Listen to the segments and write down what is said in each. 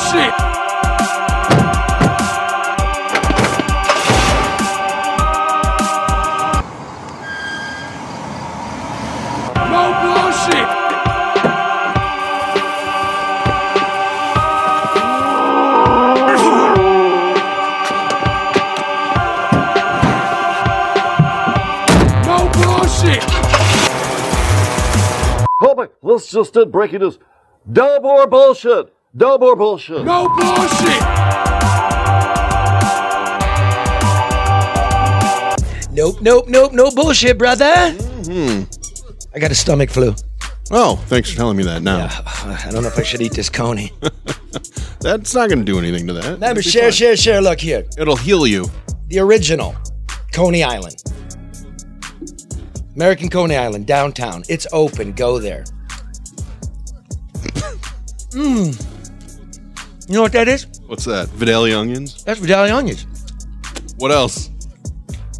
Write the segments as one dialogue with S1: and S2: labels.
S1: bullshit. No bullshit. No bullshit.
S2: Oh let's just breaking news. No or bullshit. No more bullshit.
S1: No bullshit.
S3: Nope, nope, nope, no bullshit, brother. Hmm. I got a stomach flu.
S4: Oh, thanks for telling me that now.
S3: I don't know if I should eat this coney.
S4: That's not going to do anything to that.
S3: Remember, share,
S4: fine.
S3: share, share. Look here.
S4: It'll heal you.
S3: The original Coney Island. American Coney Island, downtown. It's open. Go there. Mmm. You know what that is?
S4: What's that? Vidalia onions?
S3: That's Vidalia onions.
S4: What else?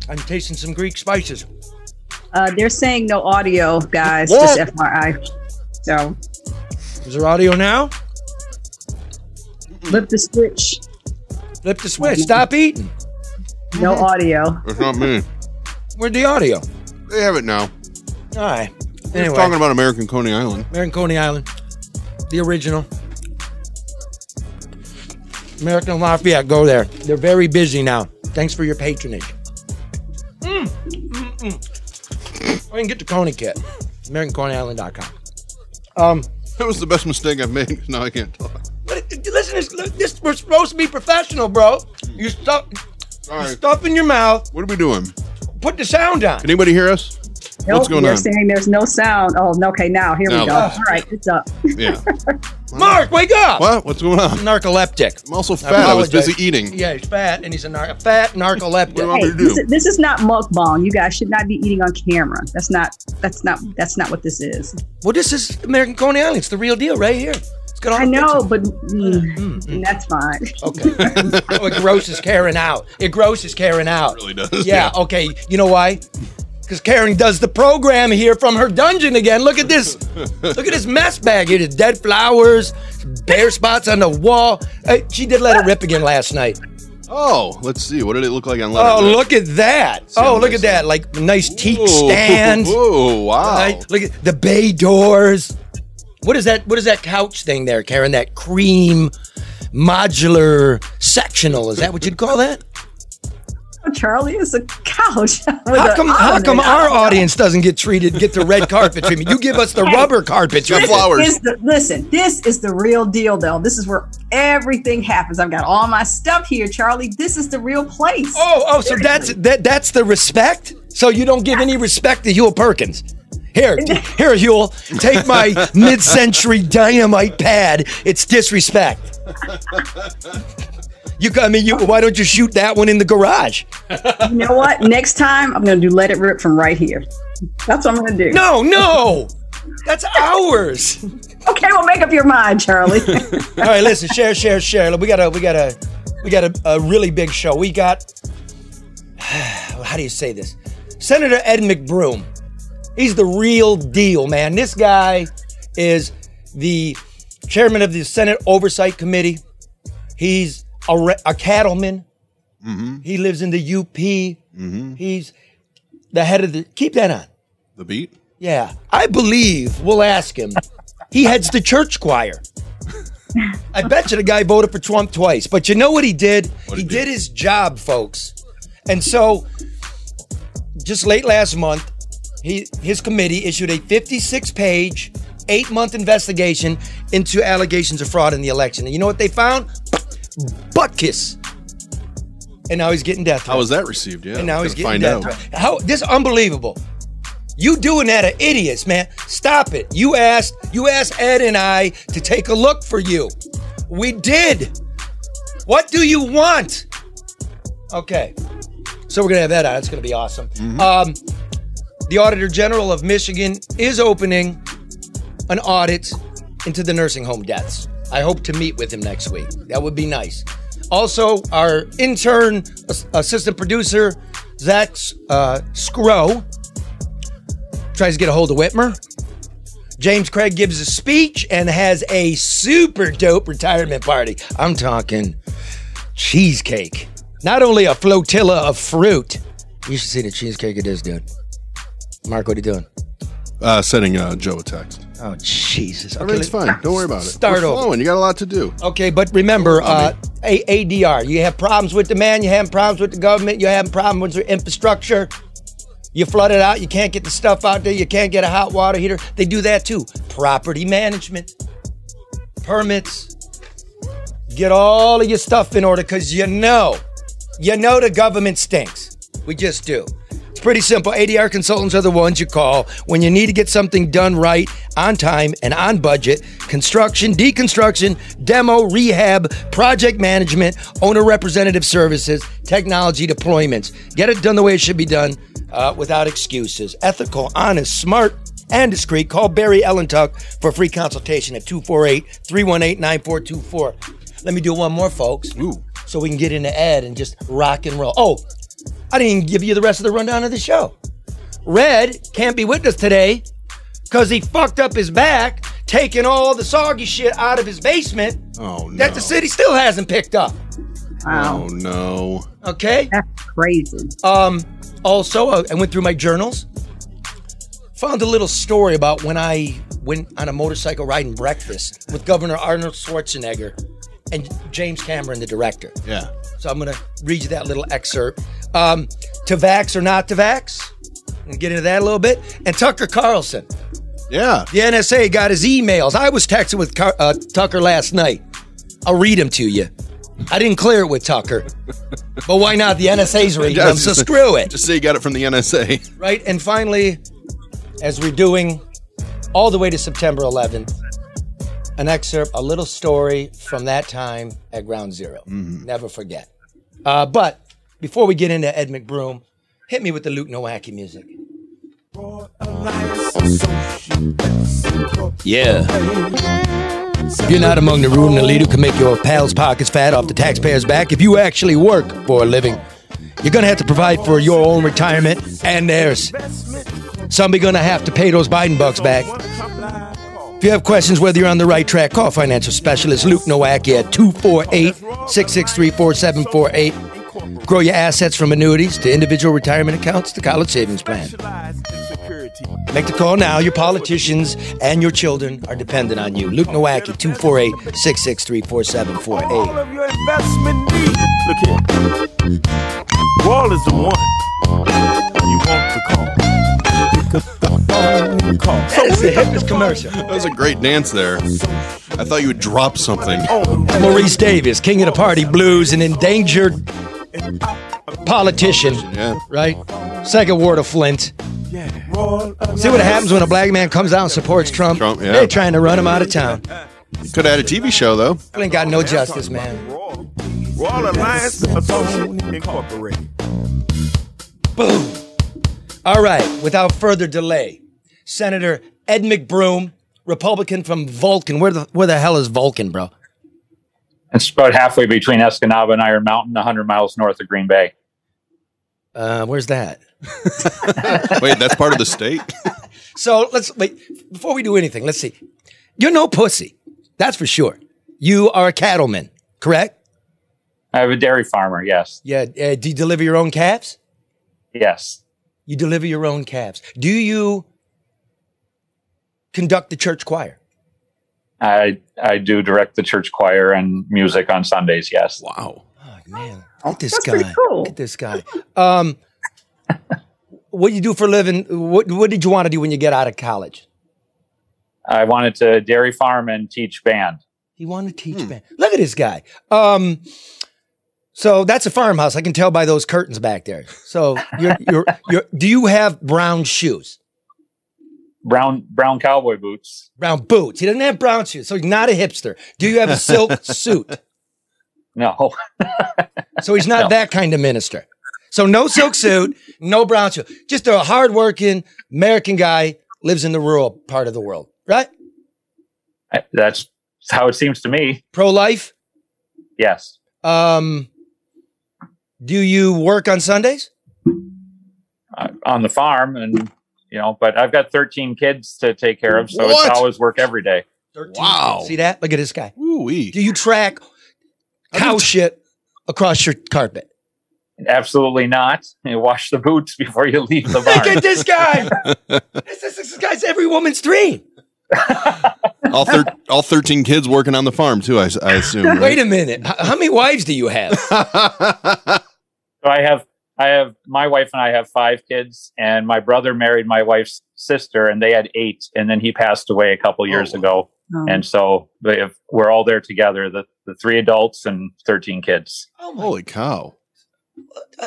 S3: I'm tasting some Greek spices.
S5: Uh, they're saying no audio, guys.
S3: What?
S5: Just FYI. So
S3: Is there audio now?
S5: flip the switch.
S3: Flip the switch. Stop eating.
S5: No audio.
S4: That's not me.
S3: Where'd the audio?
S4: They have it now.
S3: All right.
S4: We're talking about American Coney Island.
S3: American Coney Island, the original. American Lafayette, go there. They're very busy now. Thanks for your patronage. Mm, mm, mm. I can get the Coney kit. AmericanConeyIsland.com. Um,
S4: That was the best mistake I've made. Now I can't talk.
S3: but listen, this, this we're supposed to be professional, bro. You stuff,
S4: Sorry.
S3: stuff in your mouth.
S4: What are we doing?
S3: Put the sound on.
S4: Can anybody hear us?
S5: Nope,
S4: What's going
S5: they're
S4: on?
S5: saying there's no sound. Oh, okay, now here
S4: Now.
S5: we go. All right, it's up.
S4: Yeah.
S3: Mark, wake up!
S4: what? What's going on?
S3: Narcoleptic.
S4: I'm also fat. I was busy eating.
S3: Yeah, he's fat, and he's a nar- fat narcoleptic.
S4: What do you want
S5: Hey,
S4: me to do?
S5: this is, this is not mukbang. You guys should not be eating on camera. That's not. That's not. That's not what this is.
S3: Well, this is American Coney Island. It's the real deal right here. It's got all
S5: I know,
S3: pictures.
S5: but mm, mm, mm, mm, that's fine.
S3: Okay. oh, it grosses Karen out. It grosses Karen out.
S4: really does,
S3: Yeah,
S4: yeah.
S3: okay. You know why? Because Karen does the program here from her dungeon again. Look at this. Look at this mess bag here. There's dead flowers, bare spots on the wall. Hey, she did let it rip again last night.
S4: Oh, let's see. What did it look like on
S3: Oh, look at that.
S4: See
S3: Oh, look
S4: nice
S3: at that. Like nice teak stands.
S4: Whoa, wow.
S3: Right? Look at the bay doors. What is that? What is that couch thing there, Karen? That cream modular sectional. Is that what you'd call that?
S5: Charlie is a couch.
S3: How come how come our audience doesn't get treated get the red carpet treatment? You give us the rubber carpet
S4: got
S3: treatment.
S4: flowers.
S5: Is the, listen, this is the real deal, though. This is where everything happens. I've got all my stuff here, Charlie. This is the real place.
S3: Oh, oh, so that's that that's the respect? So you don't give any respect to Huel Perkins. Here, here, Huel, take my mid-century dynamite pad. It's disrespect. You, I mean, you. Why don't you shoot that one in the garage?
S5: You know what? Next time, I'm going to do Let It Rip from right here. That's what I'm going to do.
S3: No, no, that's ours.
S5: Okay, well, make up your mind, Charlie.
S3: All right, listen, share, share, share. We got a, we got a, we got a, a really big show. We got, how do you say this? Senator Ed McBroom. He's the real deal, man. This guy is the chairman of the Senate Oversight Committee. He's a, re- a cattleman. Mm-hmm. He lives in the UP. Mm-hmm. He's the head of the. Keep that on.
S4: the beat?
S3: Yeah, I believe we'll ask him. He heads the church choir. I bet you the guy voted for Trump twice, but you know what he did?
S4: What'd
S3: he
S4: do?
S3: did his job, folks. And so, just late last month, he his committee issued a 56-page, eight-month investigation into allegations of fraud in the election. And you know what they found? Butt kiss. And now he's getting death.
S4: How was that received? Yeah.
S3: And now he's getting death
S4: out.
S3: How this is unbelievable. You doing that are idiots, man. Stop it. You asked you asked Ed and I to take a look for you. We did. What do you want? Okay. So we're gonna have that on. It's gonna be awesome. Um, the Auditor General of Michigan is opening an audit into the nursing home deaths. I hope to meet with him next week. That would be nice. Also, our intern assistant producer, Zach uh, Scrow, tries to get a hold of Whitmer. James Craig gives a speech and has a super dope retirement party. I'm talking cheesecake. Not only a flotilla of fruit. You should see the cheesecake it is, dude. Mark, what are you doing?
S4: Uh, sending uh, Joe a text.
S3: Oh, Jesus. Okay,
S4: Everything's fine. Don't worry about it.
S3: Start
S4: We're
S3: over.
S4: flowing. You got a lot to do.
S3: Okay, but remember, uh, A- ADR. You have problems with the man. You have problems with the government. You have problems with the infrastructure. You flood it out. You can't get the stuff out there. You can't get a hot water heater. They do that too. Property management, permits. Get all of your stuff in order because you know, you know the government stinks. We just do. It's pretty simple. ADR consultants are the ones you call when you need to get something done right, on time, and on budget. Construction, deconstruction, demo, rehab, project management, owner representative services, technology deployments. Get it done the way it should be done uh, without excuses. Ethical, honest, smart, and discreet. Call Barry Ellentuck for a free consultation at 248 318 9424. Let me do one more, folks.
S4: Ooh.
S3: So we can get into Ed and just rock and roll. Oh, I didn't even give you the rest of the rundown of the show. Red can't be with us today because he fucked up his back, taking all the soggy shit out of his basement
S4: Oh no.
S3: that the city still hasn't picked up.
S5: Wow.
S4: Oh no.
S3: Okay.
S5: That's crazy.
S3: Um. Also, uh, I went through my journals. Found a little story about when I went on a motorcycle riding breakfast with Governor Arnold Schwarzenegger and James Cameron, the director.
S4: Yeah.
S3: So I'm going to read you that little excerpt. Um, to vax or not to vax? And get into that a little bit. And Tucker Carlson,
S4: Yeah.
S3: the NSA got his emails. I was texting with Car- uh, Tucker last night. I'll read them to you. I didn't clear it with Tucker, but why not? The NSA's reading them, so
S4: Just-
S3: screw it.
S4: Just say you got it from the NSA.
S3: right? And finally, as we're doing all the way to September 11th, an excerpt, a little story from that time at Ground 0 Never forget. Uh, but before we get into Ed McBroom, hit me with the Luke Nowacki music. Yeah. If you're not among the and elite who can make your pals' pockets fat off the taxpayers' back, if you actually work for a living, you're gonna have to provide for your own retirement and theirs. Somebody gonna have to pay those Biden bucks back. If you have questions whether you're on the right track, call financial specialist Luke Nowacki at 248 663 4748. Grow your assets from annuities to individual retirement accounts to college savings plan. Make the call now. Your politicians and your children are dependent on you. Luke Nowacki, 248 663 4748.
S6: all of your investment needs. Look here. Wall is the one. You want the call. Pick the phone and call.
S3: That is the hippest commercial.
S4: That was a great dance there. I thought you would drop something.
S3: Oh, Maurice Davis, king of the party blues, an endangered politician,
S4: Yeah.
S3: right? Second ward of Flint.
S6: Roll
S3: See what happens when a black man comes out and supports Trump?
S4: Trump, yeah.
S3: They're trying to run him out of town.
S4: Could have had a TV show though.
S3: I ain't got no justice, man.
S6: Roll Alliance Associates Incorporated.
S3: Boom. All right, without further delay, Senator Ed McBroom, Republican from Vulcan. Where the where the hell is Vulcan, bro?
S7: It's about halfway between Escanaba and Iron Mountain, 100 miles north of Green Bay.
S3: Uh, where's that?
S4: Wait, that's part of the state.
S3: So let's wait before we do anything. Let's see. You're no pussy, that's for sure. You are a cattleman, correct?
S7: I have a dairy farmer, yes.
S3: Yeah. Uh, do you deliver your own calves?
S7: Yes.
S3: You deliver your own calves. Do you conduct the church choir?
S7: I I do direct the church choir and music on Sundays, yes.
S4: Wow.
S3: Oh man, look at this
S5: That's
S3: guy.
S5: cool.
S3: Look at this guy. Um, what do you do for a living? What What did you want to do when you get out of college?
S7: I wanted to dairy farm and teach band.
S3: He wanted to teach band. Look at this guy. Um, so that's a farmhouse. I can tell by those curtains back there. So you're you're you're. Do you have brown shoes?
S7: Brown brown cowboy boots.
S3: Brown boots. He doesn't have brown shoes, so he's not a hipster. Do you have a silk suit?
S7: No.
S3: So he's not
S7: No.
S3: that kind of minister. So no silk suit, no brown shoe. Just a hardworking American guy lives in the rural part of the world, right?
S7: That's how it seems to me.
S3: Pro life.
S7: Yes.
S3: Um, do you work on Sundays?
S7: Uh, on the farm and you know, but I've got 13 kids to take care of, so
S4: What?
S7: it's always work every day.
S3: 13
S4: Wow.
S3: kids. See that? Look at this guy.
S4: Ooh-wee.
S3: Do you track cow shit across your carpet?
S7: Absolutely not. You wash the boots before you leave the barn.
S3: Look at this guy. this, this, this guy's every woman's dream.
S4: all, thir- all 13 kids working on the farm, too, I assume. right?
S3: Wait a minute. H- how many wives do you have?
S7: So I have I have my wife and I have five kids, and my brother married my wife's sister, and they had eight, and then he passed away a couple years
S4: Oh.
S7: ago,
S5: Oh.
S7: and so they have, we're all there together the the three adults and 13 kids.
S3: Oh!
S4: Holy cow.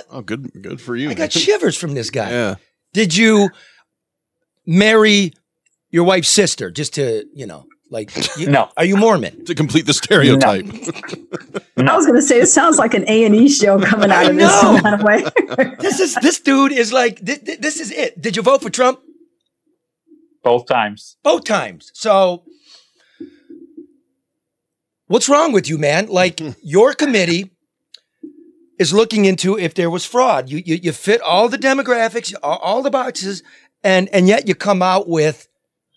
S4: Oh, good good for you.
S3: I got
S4: man.
S3: shivers from this guy.
S4: Yeah.
S3: Did you marry your wife's sister just to, you know, like, you,
S7: No.
S3: Are you Mormon?
S4: To complete the stereotype.
S5: I was going to say it sounds like an A and E show coming out of this some kind of way.
S3: This is this dude is like thi- thi- this is it. Did you vote for Trump
S7: Both times.
S3: both times? So what's wrong with you, man? Like your committee is looking into if there was fraud. You you, you fit all the demographics, all, all the boxes, and and yet you come out with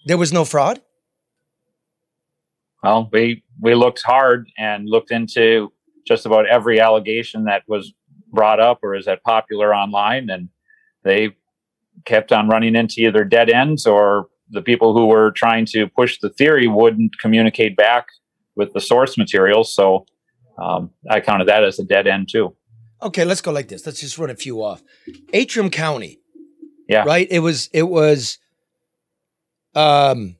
S3: there was no fraud.
S7: Well, we we looked hard and looked into just about every allegation that was brought up or is that popular online, and they kept on running into either dead ends or the people who were trying to push the theory wouldn't communicate back with the source material. So um, I counted that as a dead end too.
S3: Okay, let's go like this. Let's just run a few off. Antrim County.
S7: Yeah.
S3: Right? It was it was um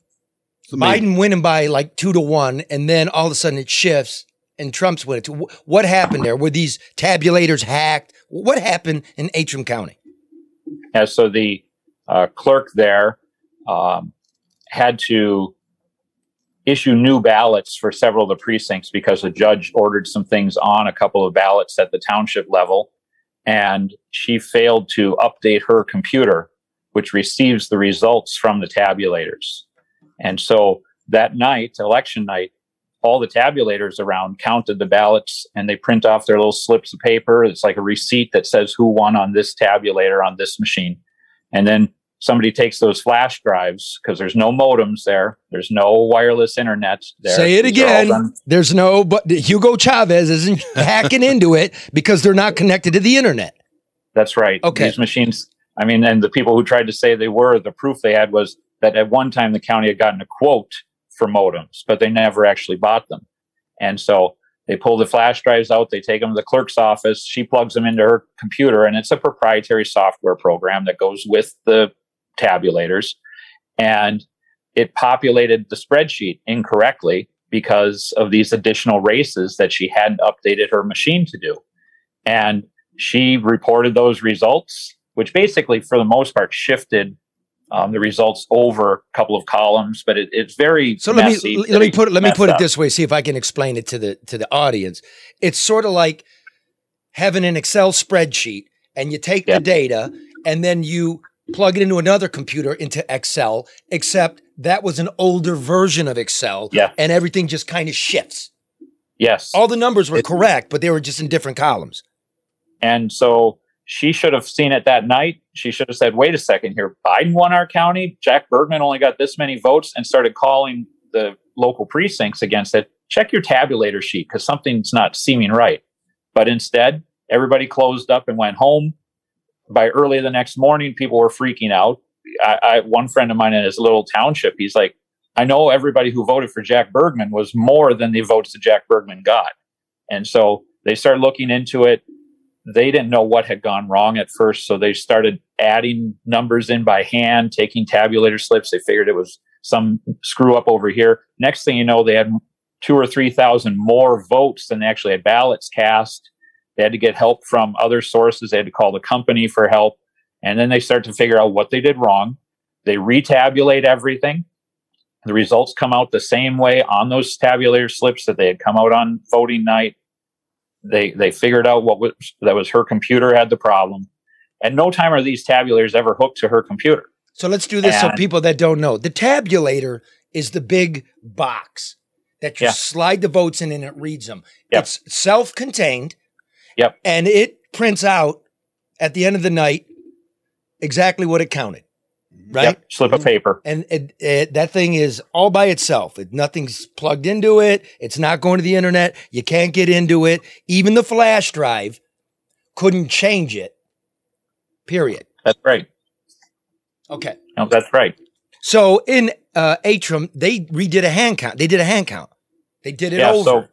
S4: The main-
S3: Biden winning by like two to one, and then all of a sudden it shifts and Trump's winning. To, what happened there? Were these tabulators hacked? What happened in Antrim County?
S7: Yeah, so the uh, clerk there um, had to issue new ballots for several of the precincts because the judge ordered some things on a couple of ballots at the township level. And she failed to update her computer, which receives the results from the tabulators. And so that night, election night, all the tabulators around counted the ballots and they print off their little slips of paper. It's like a receipt that says who won on this tabulator on this machine. And then somebody takes those flash drives because there's no modems there, there's no wireless internet there.
S3: Say it
S7: These
S3: again. There's no, but Hugo Chavez isn't hacking into it because they're not connected to the internet.
S7: That's right.
S3: Okay.
S7: These machines, I mean, and the people who tried to say they were, the proof they had was that at one time the county had gotten a quote for modems, but they never actually bought them. And so they pull the flash drives out, they take them to the clerk's office, she plugs them into her computer, and it's a proprietary software program that goes with the tabulators. And it populated the spreadsheet incorrectly because of these additional races that she hadn't updated her machine to do. And she reported those results, which basically, for the most part, shifted um, the results over a couple of columns. But it, it's very
S3: So let me let me put it let me put it this way. See if I can explain it to the to the audience. It's sort of like having an Excel spreadsheet, and you take
S7: Yeah.
S3: the data, and then you plug it into another computer into Excel. Except that was an older version of Excel,
S7: Yeah.
S3: and everything just kind of shifts.
S7: Yes.
S3: All the numbers were correct, but they were just in different columns.
S7: And so she should have seen it that night. She should have said, wait a second here. Biden won our county. Jack Bergman only got this many votes and started calling the local precincts against it. Check your tabulator sheet because something's not seeming right. But instead, everybody closed up and went home. By early the next morning, people were freaking out. I, I, one friend of mine in his little township, he's like, I know everybody who voted for Jack Bergman was more than the votes that Jack Bergman got. And so they started looking into it they didn't know what had gone wrong at first, so they started adding numbers in by hand, taking tabulator slips. They figured it was some screw up over here. Next thing you know, they had two or three thousand more votes than they actually had ballots cast. They had to get help from other sources. They had to call the company for help, and then they start to figure out what they did wrong. They retabulate everything. The results come out the same way on those tabulator slips that they had come out on voting night they they figured out what was that was her computer had the problem. At no time are these tabulators ever hooked to her computer.
S3: So let's do this so people that don't know. The tabulator is the big box that you
S7: Yeah.
S3: slide the votes in and it reads them.
S7: Yep.
S3: It's self-contained.
S7: Yep.
S3: And it prints out at the end of the night exactly what it counted. Right?
S7: Yep, slip of paper.
S3: And it, it, that thing is all by itself. It, nothing's plugged into it. It's not going to the internet. You can't get into it. Even the flash drive couldn't change it. Period.
S7: That's right.
S3: Okay.
S7: No, that's right.
S3: So in uh, Antrim, they redid a hand count. They did a hand count. They did it
S7: yeah.
S3: over.
S7: So,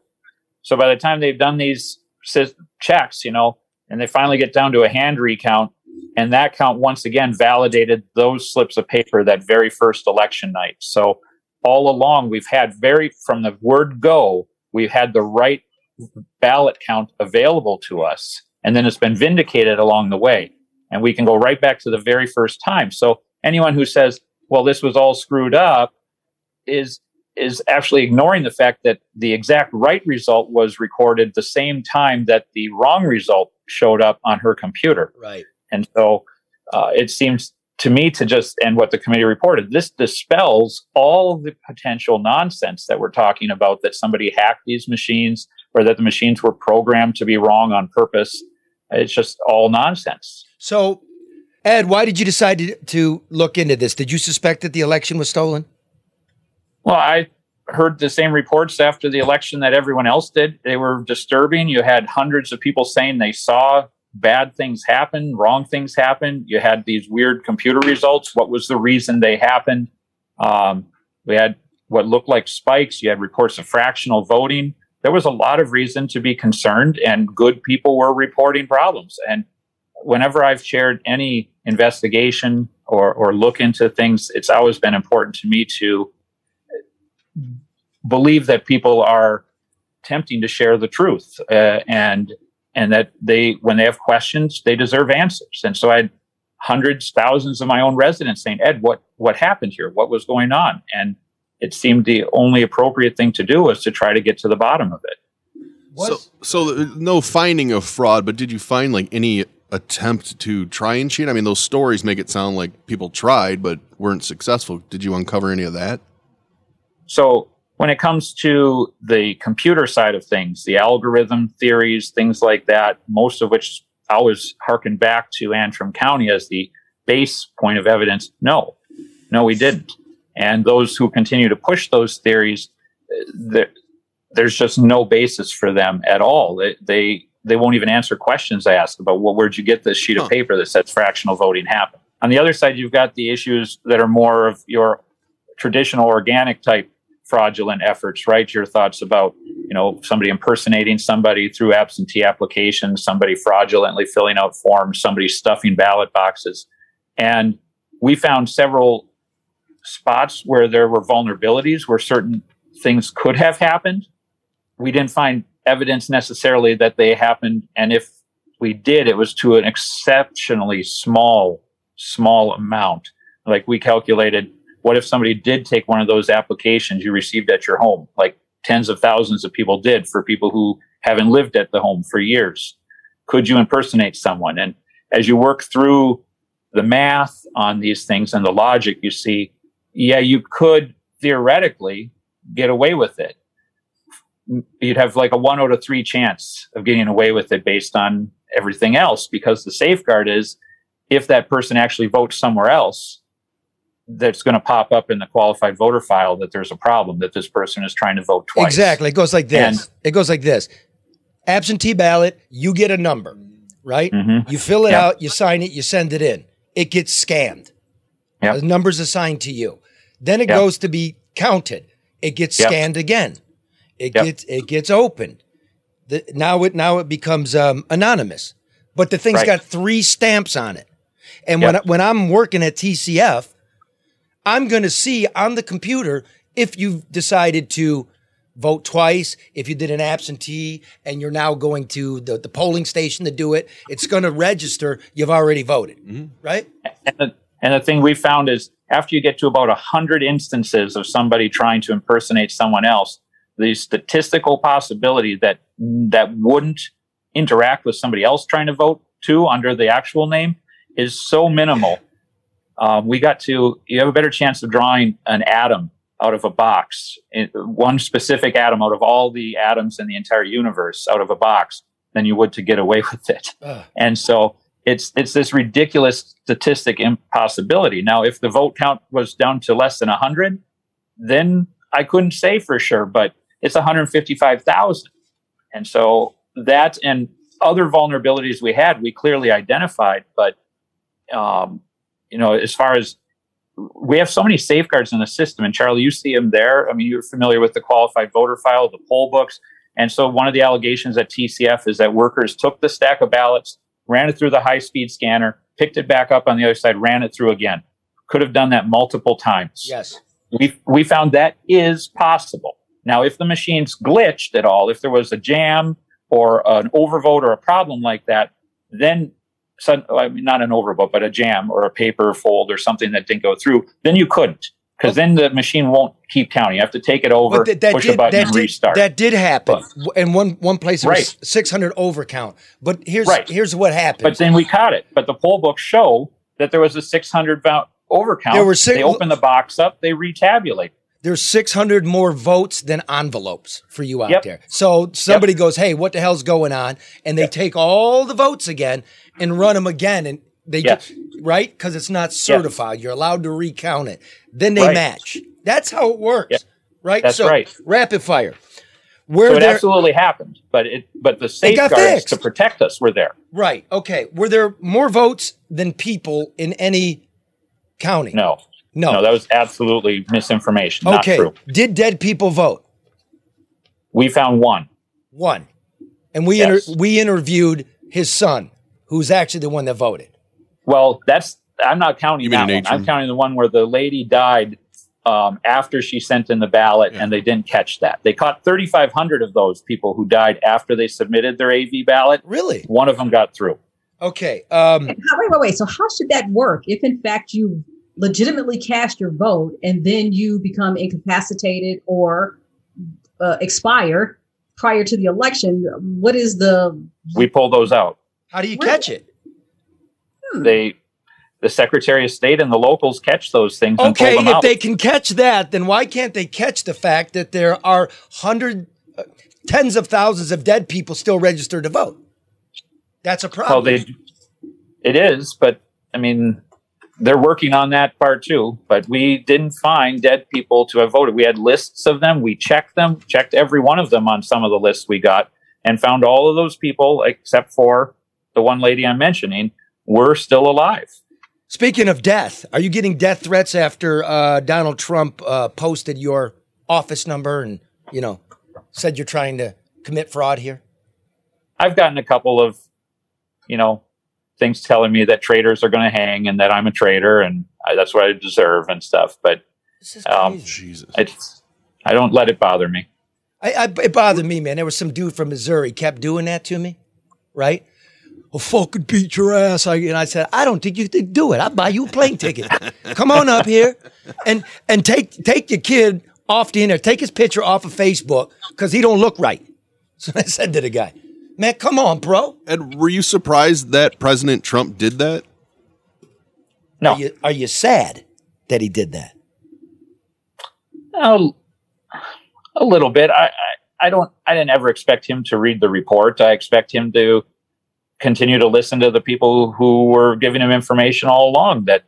S7: so by the time they've done these checks, you know, and they finally get down to a hand recount, and that count once again validated those slips of paper that very first election night. So all along, we've had very from the word go, we've had the right ballot count available to us, and then it's been vindicated along the way. And we can go right back to the very first time. So anyone who says, "Well, this was all screwed up," is is actually ignoring the fact that the exact right result was recorded the same time that the wrong result showed up on her computer.
S3: right.
S7: And so uh, it seems to me to just, and what the committee reported, this dispels all the potential nonsense that we're talking about that somebody hacked these machines or that the machines were programmed to be wrong on purpose. It's just all nonsense.
S3: So, Ed, why did you decide to, to look into this? Did you suspect that the election was stolen?
S7: Well, I heard the same reports after the election that everyone else did. They were disturbing. You had hundreds of people saying they saw bad things happen, wrong things happen. You had these weird computer results. What was the reason they happened? Um, we had what looked like spikes. You had reports of fractional voting. There was a lot of reason to be concerned, and good people were reporting problems. And whenever I've shared any investigation or, or look into things, it's always been important to me to believe that people are tempting to share the truth uh, and and that they when they have questions they deserve answers and so i had hundreds thousands of my own residents saying ed what what happened here what was going on and it seemed the only appropriate thing to do was to try to get to the bottom of it
S4: So, so no finding of fraud, but did you find like any attempt to try and cheat? I mean, those stories make it sound like people tried but weren't successful. Did you uncover any of that?
S7: So when it comes to the computer side of things, the algorithm theories, things like that, most of which I always harken back to Antrim County as the base point of evidence. No, no, we didn't. And those who continue to push those theories, there's just no basis for them at all. They, they they won't even answer questions I ask about. Well, where'd you get this sheet of paper that says fractional voting happened? On the other side, you've got the issues that are more of your traditional organic type fraudulent efforts, right? Your thoughts about, you know, somebody impersonating somebody through absentee applications, somebody fraudulently filling out forms, somebody stuffing ballot boxes. And we found several spots where there were vulnerabilities where certain things could have happened. We didn't find evidence necessarily that they happened. And if we did, it was to an exceptionally small, small amount. Like we calculated, what if somebody did take one of those applications you received at your home? Like tens of thousands of people did for people who haven't lived at the home for years. Could you impersonate someone? And as you work through the math on these things and the logic, you see, yeah, you could theoretically get away with it. You'd have like a one out of three chance of getting away with it based on everything else, because the safeguard is if that person actually votes somewhere else, that's going to pop up in the qualified voter file that there's a problem that this person is trying to vote twice.
S3: Exactly. It goes like this.
S7: And-
S3: it goes like this. Absentee ballot, you get a number, right?
S7: Mhm.
S3: You fill it
S7: Yeah.
S3: out, you sign it, you send it in. It gets scanned.
S7: Yep.
S3: The number's assigned to you. Then it
S7: Yep.
S3: goes to be counted. It gets
S7: Yep.
S3: scanned again. It
S7: Yep.
S3: gets it gets opened. The, now it now it becomes um, anonymous. But the thing's
S7: Right.
S3: got three stamps on it. And
S7: Yep.
S3: when when I'm working at TCF, I'm going to see on the computer if you've decided to vote twice, if you did an absentee and you're now going to the, the polling station to do it, it's going to register you've already voted, mm-hmm. right?
S7: And the, and the thing we found is after you get to about 100 instances of somebody trying to impersonate someone else, the statistical possibility that that wouldn't interact with somebody else trying to vote too under the actual name is so minimal. Um, we got to, you have a better chance of drawing an atom out of a box, one specific atom out of all the atoms in the entire universe out of a box than you would to get away with it.
S3: Ugh.
S7: And so it's it's this ridiculous statistic impossibility. Now, if the vote count was down to less than hundred, then I couldn't say for sure, but it's 155,000. And so that and other vulnerabilities we had, we clearly identified. But, um, you know, as far as we have so many safeguards in the system, and Charlie, you see them there. I mean, you're familiar with the qualified voter file, the poll books. And so one of the allegations at TCF is that workers took the stack of ballots, ran it through the high speed scanner, picked it back up on the other side, ran it through again. Could have done that multiple times
S3: Yes.
S7: we we found that is possible. Now, if the machine's glitched at all, if there was a jam or an overvote or a problem like that, then I mean, not an overvote, but a jam or a paper fold or something that didn't go through, then you couldn't because then the machine won't keep counting. You have to take it over,
S3: that, that
S7: push
S3: did
S7: a button, and
S3: did,
S7: restart.
S3: that did happen. In one one place, it was
S7: Right.
S3: 600 overcount. But here's
S7: Right.
S3: here's what happened.
S7: but then we caught it. But the poll books show that there was a 600 vo- overcount.
S3: There were six-
S7: they open the box up, they retabulate.
S3: There's 600 more votes than envelopes for you out
S7: Yep.
S3: there. So somebody goes, "Hey, what the hell's going on?" And they take all the votes again and run them again, and they
S7: Yes.
S3: right because it's not certified. You're allowed to recount it. Then they
S7: Right.
S3: match. That's how it works, right?
S7: That's
S3: so,
S7: right.
S3: Rapid fire. Where
S7: So it
S3: there,
S7: absolutely happened. But it but the safeguards to protect us were there.
S3: right? Okay. Were there more votes than people in any county?
S7: No.
S3: No.
S7: No, that was absolutely misinformation. Not
S3: okay.
S7: true.
S3: Did dead people vote?
S7: We found one.
S3: One. And we
S7: Yes.
S3: inter- we interviewed his son, who's actually the one that voted.
S7: Well, that's I'm not counting
S4: You
S7: that one. I'm counting the one where the lady died um, after she sent in the ballot, and they didn't catch that. They caught 3,500 of those people who died after they submitted their AV ballot.
S3: Really?
S7: One of them got through.
S3: Okay. Um,
S5: Wait, wait, wait. So how should that work if in fact you legitimately cast your vote and then you become incapacitated or uh, expire prior to the election? What is the
S7: We pull those out.
S3: how do you
S5: Really?
S3: catch it?
S7: They, the Secretary of State and the locals catch those things and
S3: Okay,
S7: pull them
S3: if
S7: out.
S3: they can catch that, then why can't they catch the fact that there are hundred, uh, tens of thousands of dead people still registered to vote? That's a
S7: well,
S3: problem.
S7: they, it is, but I mean, they're working on that part too. But we didn't find dead people to have voted. We had lists of them. We checked them, checked every one of them on some of the lists we got, and found all of those people except for the one lady I'm mentioning were still alive.
S3: Speaking of death, are you getting death threats after uh, Donald Trump uh, posted your office number and you know said you're trying to commit fraud here?
S7: I've gotten a couple of, you know, things telling me that traitors are going to hang and that I'm a traitor and I, that's what I deserve and stuff. But
S3: This is
S7: Um.
S4: Jesus.
S7: it's, I don't let it bother me.
S3: I, I, it bothered me, man. There was some dude from Missouri kept doing that to me, right? I'll fucking beat your ass. I, and I said, I don't think you could do it. I'll buy you a plane ticket. Come on up here and and take take your kid off the internet. Take his picture off of Facebook because he don't look right. So I said to the guy, man, come on, bro.
S4: And were you surprised that President Trump did that?
S7: No,
S3: Are you, are you sad that he did that?
S7: a, a little bit. I, I, I don't. I didn't ever expect him to read the report. I expect him to continue to listen to the people who were giving him information all along that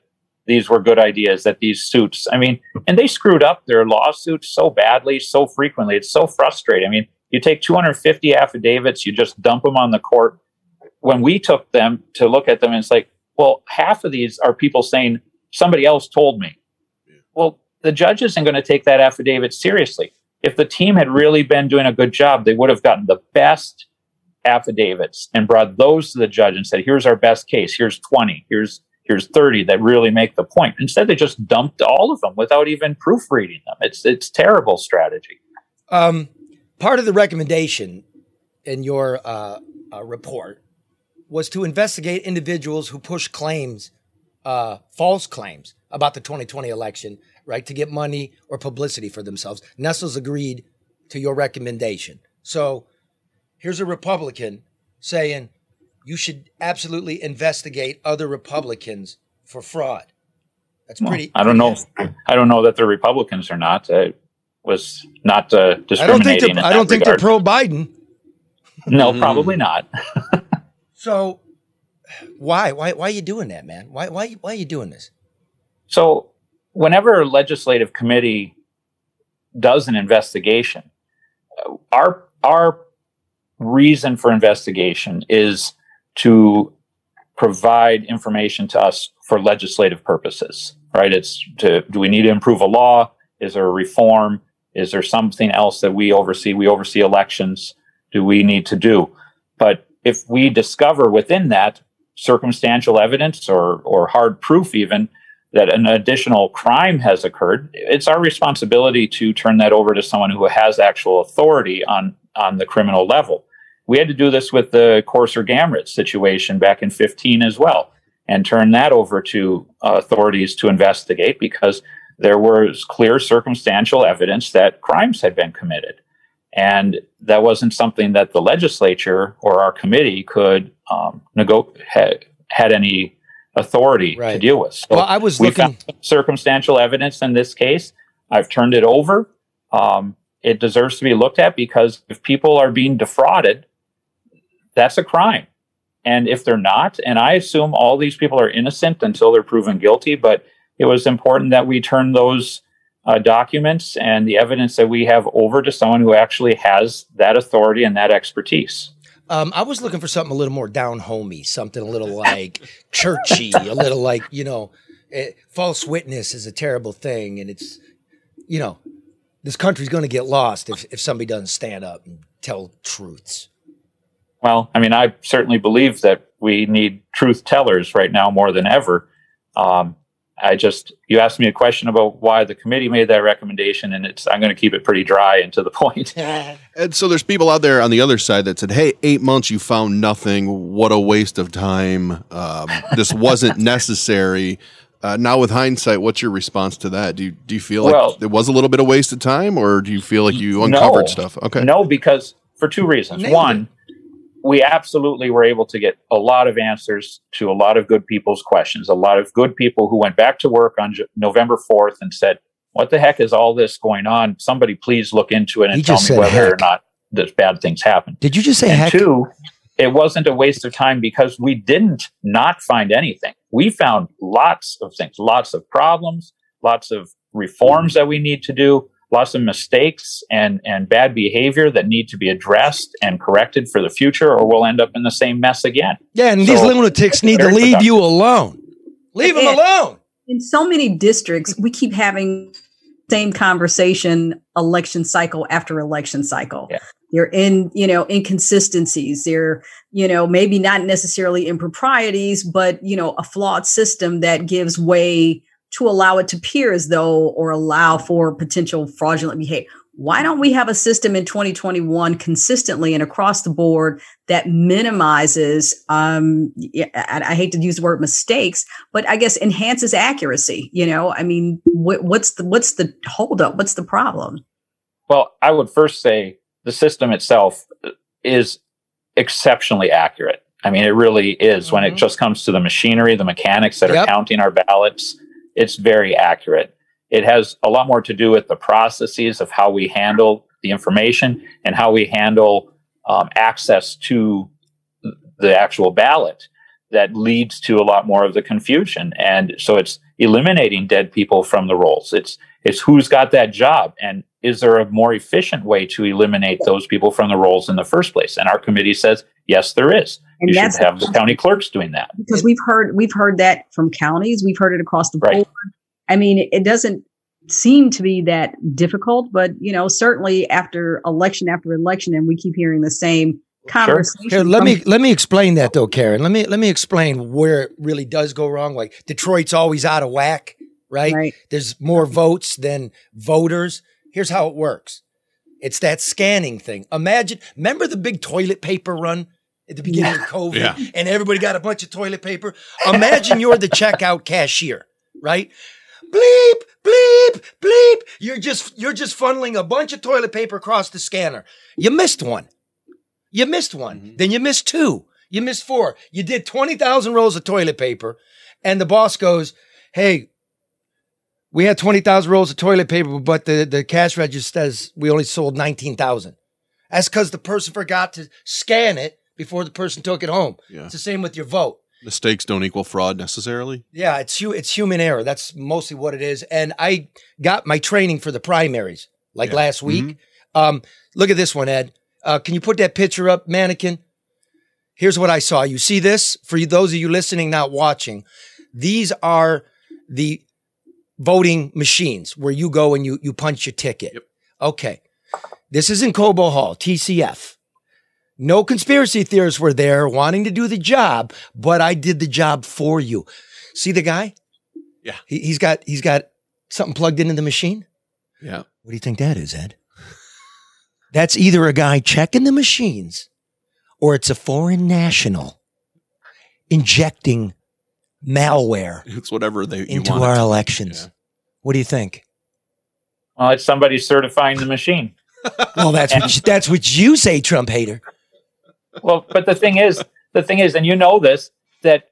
S7: these were good ideas. That these suits. I mean, and they screwed up their lawsuits so badly, so frequently. It's so frustrating. I mean, you take 250 affidavits, you just dump them on the court. When we took them to look at them, it's like, well, half of these are people saying somebody else told me. Well, the judge isn't going to take that affidavit seriously. If the team had really been doing a good job, they would have gotten the best affidavits and brought those to the judge and said, "Here's our best case. Here's 20. Here's here's 30 that really make the point." Instead, they just dumped all of them without even proofreading them. It's it's terrible strategy.
S3: Um, part of the recommendation in your uh, uh, report was to investigate individuals who push claims, uh, false claims about the 2020 election, right, to get money or publicity for themselves. Nessel's agreed to your recommendation. So here's a Republican saying you should absolutely investigate other Republicans for fraud. That's pretty.
S7: I don't know. I don't know that they're Republicans or not. I was not uh,
S3: I don't think
S7: discriminating.
S3: I don't think they're pro Biden.
S7: No, probably not.
S3: So why? Why? Why are you doing that, man? Why? Why? Why are you doing this?
S7: So, whenever a legislative committee does an investigation, uh, our our reason for investigation is to provide information to us for legislative purposes. Right? It's to do we need to improve a law? Is there a reform? Is there something else that we oversee? We oversee elections. Do we need to do? But if we discover within that circumstantial evidence or or hard proof even that an additional crime has occurred, it's our responsibility to turn that over to someone who has actual authority on on the criminal level. We had to do this with the Courser Gamrat situation back in 15 as well, and turn that over to uh, authorities to investigate because there was clear circumstantial evidence that crimes had been committed. And that wasn't something that the legislature or our committee could um, nego- had, had any authority to deal with. So
S3: Well, I was
S7: we
S3: looking-
S7: circumstantial evidence in this case. I've turned it over. Um, it deserves to be looked at because if people are being defrauded, that's a crime. And if they're not, and I assume all these people are innocent until they're proven guilty, but it was important that we turn those uh, documents and the evidence that we have over to someone who actually has that authority and that expertise.
S3: Um, I was looking for something a little more down homey, something a little like churchy, a little like you know, eh, false witness is a terrible thing, and it's you know, this country's going to get lost if if somebody doesn't stand up and tell truths.
S7: Well, I mean, I certainly believe that we need truth tellers right now more than ever. Um, I just, you asked me a question about why the committee made that recommendation, and it's, I'm going to keep it pretty dry and to the point.
S4: And so there's people out there on the other side that said, "Hey, eight months you found nothing. What a waste of time. Um, this wasn't necessary." Uh, now, with hindsight, what's your response to that? Do you do you feel like
S7: Well-
S4: it was a little bit of waste of time, or do you feel like you uncovered
S7: No.
S4: stuff? Okay,
S7: No, because for two reasons.
S3: Nailed
S7: One, we absolutely were able to get a lot of answers to a lot of good people's questions. A lot of good people who went back to work on J- November 4th and said, What the heck is all this going on? Somebody please look into it and
S3: He
S7: tell me whether or not there's bad things happen.
S3: Did you just say
S7: and
S3: heck?
S7: two, it wasn't a waste of time because we didn't not find anything. We found lots of things, lots of problems, lots of reforms that we need to do, lots of mistakes and, and bad behavior that need to be addressed and corrected for the future, or we'll end up in the same mess again.
S3: Yeah, and these
S7: So-
S3: lunatics need to leave
S7: productive.
S3: you alone. Leave them alone.
S5: in so many districts, we keep having same conversation election cycle after election cycle.
S7: Yeah.
S5: They're in, you know, inconsistencies. They're, you know, maybe not necessarily improprieties, but, you know, a flawed system that gives way to allow it to appear as though or allow for potential fraudulent behavior. Why don't we have a system in 2021 consistently and across the board that minimizes, um, I, I hate to use the word mistakes, but I guess enhances accuracy. You know, I mean, what, what's the what's the holdup? What's the problem?
S7: Well, I would first say the system itself is exceptionally accurate. I mean, it really is when it
S3: Mhm.
S7: just comes to the machinery, the mechanics that
S3: Yep.
S7: are counting our ballots. It's very accurate. It has a lot more to do with the processes of how we handle the information and how we handle um, access to the actual ballot that leads to a lot more of the confusion. And so it's eliminating dead people from the rolls. It's it's who's got that job and is there a more efficient way to eliminate those people from the rolls in the first place? And our committee says yes, there is.
S5: And
S7: you should have the county clerks doing that.
S5: because we've heard we've heard that from counties. We've heard it across the
S7: Right.
S5: board. I mean, it, it doesn't seem to be that difficult, but you know, certainly after election after election, and we keep hearing the same conversation.
S3: Here, let
S5: from-
S3: me let me explain that though, Karen. Let me let me explain where it really does go wrong. Like Detroit's always out of whack, right?
S5: Right.
S3: There's more votes than voters. Here's how it works. It's that scanning thing. Imagine, remember the big toilet paper run at the beginning of COVID,
S4: Yeah.
S3: and everybody got a bunch of toilet paper. Imagine you're the checkout cashier, right? Bleep, bleep, bleep. You're just you're just funneling a bunch of toilet paper across the scanner. You missed one. You missed one. Mm-hmm. Then you missed two. You missed four. You did 20,000 rolls of toilet paper. And the boss goes, Hey, we had 20,000 rolls of toilet paper, but the, the cash register says we only sold 19,000. That's because the person forgot to scan it before the person took it home.
S4: Yeah.
S3: It's the same with your vote.
S4: Mistakes don't equal fraud necessarily.
S3: Yeah, it's it's human error. That's mostly what it is. And I got my training for the primaries like
S4: Yeah.
S3: last week. Um, look at this one, Ed. Uh, can you put that picture up, mannequin? Here's what I saw. You see this? For those of you listening, not watching, these are the voting machines where you go and you you punch your ticket.
S4: Yep.
S3: Okay. This is in Cobo Hall, TCF. No conspiracy theorists were there wanting to do the job, but I did the job for you. See the guy?
S4: Yeah.
S3: He, he's got he's got something plugged into the machine.
S4: Yeah.
S3: What do you think that is, Ed? That's either a guy checking the machines or it's a foreign national injecting malware
S4: It's whatever they you
S3: into
S4: want
S3: our elections.
S4: Yeah.
S3: What do you think?
S7: Well, it's somebody certifying the machine.
S3: Well, that's what you, that's what you say, Trump hater.
S7: Well, but the thing is, the thing is, and you know this, that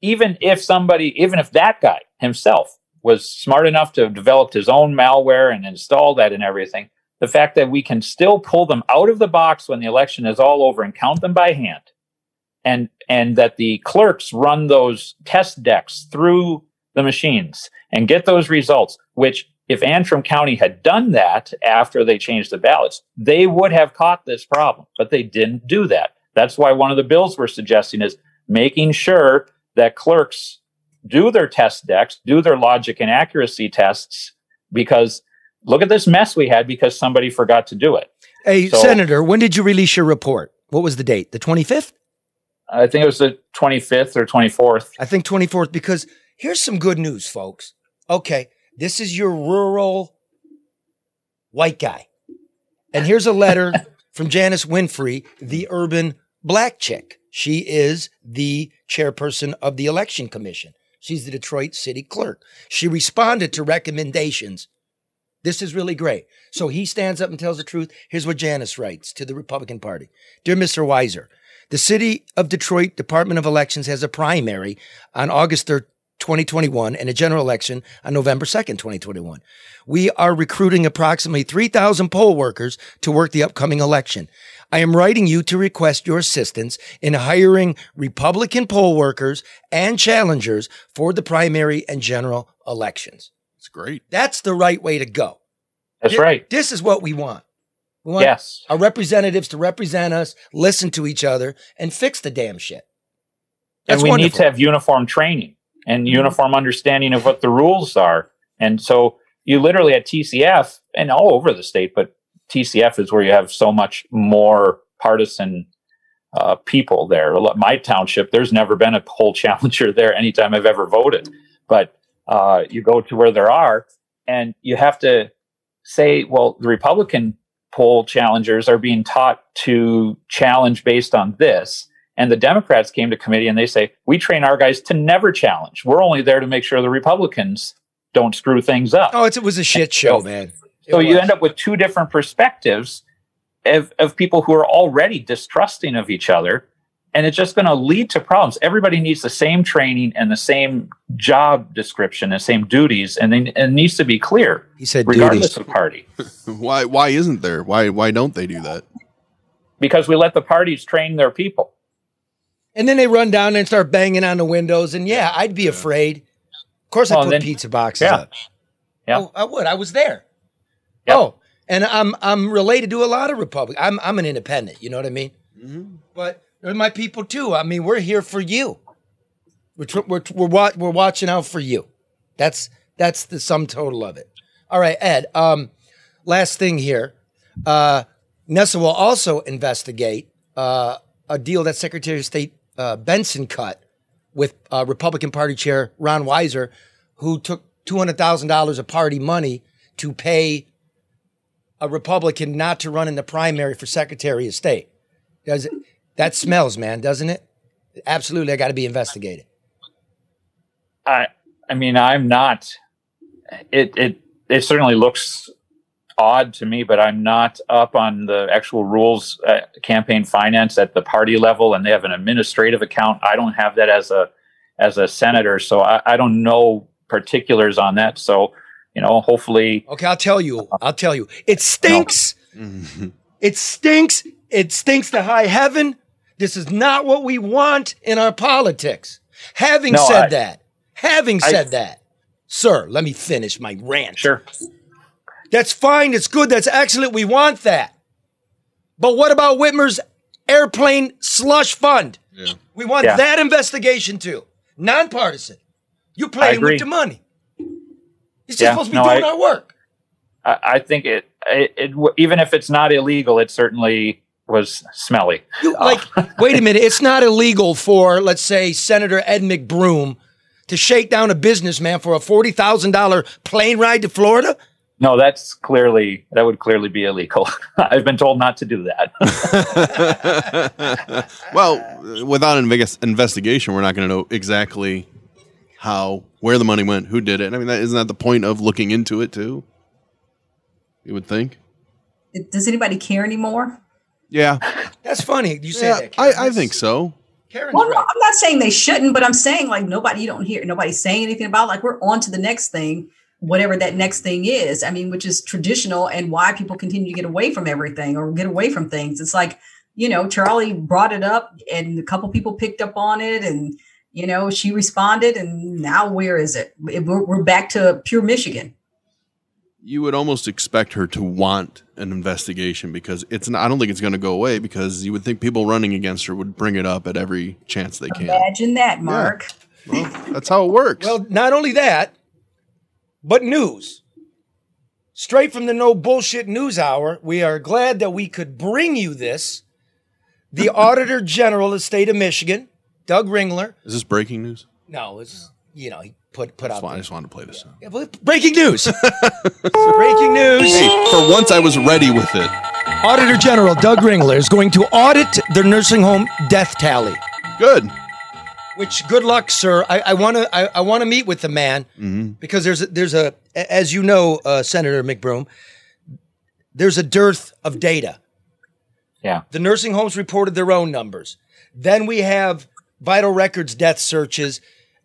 S7: even if somebody, even if that guy himself was smart enough to have developed his own malware and install that and everything, the fact that we can still pull them out of the box when the election is all over and count them by hand, and and that the clerks run those test decks through the machines and get those results, which if Antrim County had done that after they changed the ballots, they would have caught this problem, but they didn't do that. That's why one of the bills we're suggesting is making sure that clerks do their test decks, do their logic and accuracy tests, because look at this mess we had because somebody forgot to do it.
S3: Hey,
S7: So-
S3: Senator, when did you release your report? What was the date? The 25th?
S7: I think it was the 25th or 24th.
S3: I think 24th, because here's some good news, folks. Okay, this is your rural white guy. And here's a letter from Janice Winfrey, the urban black chick. She is the chairperson of the election commission. She's the Detroit city clerk. She responded to recommendations. This is really great. So he stands up and tells the truth. Here's what Janice writes to the Republican Party Dear Mr. Weiser, the City of Detroit Department of Elections has a primary on August 3rd, 2021 and a general election on November 2nd, 2021. We are recruiting approximately 3,000 poll workers to work the upcoming election. I am writing you to request your assistance in hiring Republican poll workers and challengers for the primary and general elections.
S4: It's great.
S3: That's the right way to go.
S7: That's
S3: Thi-
S7: right.
S3: This is what we want. We want
S7: Yes.
S3: our representatives to represent us, listen to each other, and fix the damn shit.
S7: and we
S3: wonderful.
S7: need to have uniform training and uniform understanding of what the rules are. And so you literally at TCF and all over the state, but TCF is where you have so much more partisan uh, people there. My township, there's never been a poll challenger there anytime I've ever voted. But uh, you go to where there are, and you have to say, well, the Republican poll challengers are being taught to challenge based on this. And the Democrats came to committee and they say, we train our guys to never challenge. We're only there to make sure the Republicans don't screw things up.
S3: Oh, it's, it was a shit show, man.
S7: So
S3: It
S7: you end up with two different perspectives of, of people who are already distrusting of each other. And it's just going to lead to problems. Everybody needs the same training and the same job description, and same duties, and, they, and it needs to be clear,
S3: He said
S7: regardless
S3: duties.
S7: of party.
S4: Why why isn't there? Why why don't they do that?
S7: Because we let the parties train their people.
S3: And then they run down and start banging on the windows. And yeah, I'd be afraid. Of course, I
S7: Well,
S3: put
S7: then-
S3: pizza boxes
S7: yeah.
S3: up.
S7: Yeah.
S3: Oh, I would. I was there.
S7: Yep.
S3: Oh, and I'm I'm related to a lot of Republic. I'm I'm an independent. You know what I mean? Mm-hmm. But they're my people too. I mean, we're here for you. We're we're we're, we're watching out for you. That's that's the sum total of it. All right, Ed. Um, last thing here. Uh, Nessel will also investigate uh, a deal that Secretary of State uh, Benson cut with uh, Republican Party Chair Ron Weiser, who took two hundred thousand dollars of party money to pay a Republican not to run in the primary for Secretary of State. Does? That smells, man, doesn't it? Absolutely, I got to be investigated.
S7: I I mean I'm not it it it certainly looks odd to me but I'm not up on the actual rules uh, campaign finance at the party level and they have an administrative account I don't have that as a as a senator so I, I don't know particulars on that so you know hopefully
S3: Okay, I'll tell you. I'll tell you. It stinks. It stinks. It stinks to high heaven This is not what we want in our politics. Having
S7: No,
S3: said
S7: I-
S3: that, having
S7: I-
S3: said that, sir, let me finish my rant.
S7: Sure.
S3: That's fine. It's good. That's excellent. We want that. But what about Whitmer's airplane slush fund? Yeah. We want
S7: Yeah.
S3: that investigation too. Nonpartisan. You playing with the money. You're just
S7: Yeah,
S3: supposed to be
S7: no,
S3: doing
S7: I-
S3: our work.
S7: I, I think it, it, it, even if it's not illegal, it certainly was smelly.
S3: You, oh. like, wait a minute. It's not illegal for, let's say, Senator Ed McBroom to shake down a businessman for a $40,000 plane ride to Florida?
S7: No, that's clearly that would clearly be illegal. I've been told not to do that.
S4: well, without an invest- investigation, we're not going to know exactly how, where the money went, who did it. I mean, that, isn't that the point of looking into it too? You would think.
S5: Does anybody care anymore?
S4: Yeah,
S3: That's funny. You say
S4: yeah,
S3: that. Karen.
S4: I, I think so.
S3: Karen's
S5: Well, no,
S3: right.
S5: I'm not saying they shouldn't, but I'm saying like nobody you don't hear nobody's saying anything about like we're on to the next thing, whatever that next thing is. I mean, which is traditional and why people continue to get away from everything or get away from things. It's like, you know, Charlie brought it up and a couple people picked up on it and you know, she responded and now where is it? We're, we're back to pure Michigan.
S4: You would almost expect her to want an investigation because it's not, I don't think it's going to go away because you would think people running against her would bring it up at every chance they can.
S5: Imagine that, Mark.
S4: Well, that's how it works.
S3: Well, not only that, but news. Straight from the No Bullshit News Hour, we are glad that we could bring you this. The Auditor General of the state of Michigan, Doug Ringler.
S4: Is this breaking news?
S3: No, it's, you know, he put, put
S4: That's
S3: out
S4: fine. I just wanted to play this.
S3: Yeah, well, Breaking news. Breaking news.
S4: Hey, for once I was ready with it.
S3: Auditor General Doug Ringler is going to audit the nursing home death tally.
S4: Good.
S3: Which good luck, sir. I want to I, I want to meet with the man because there's a, there's a as you know, uh, Senator McBroom, there's a dearth of data.
S7: Yeah.
S3: The nursing homes reported their own numbers. Then we have vital records death searches.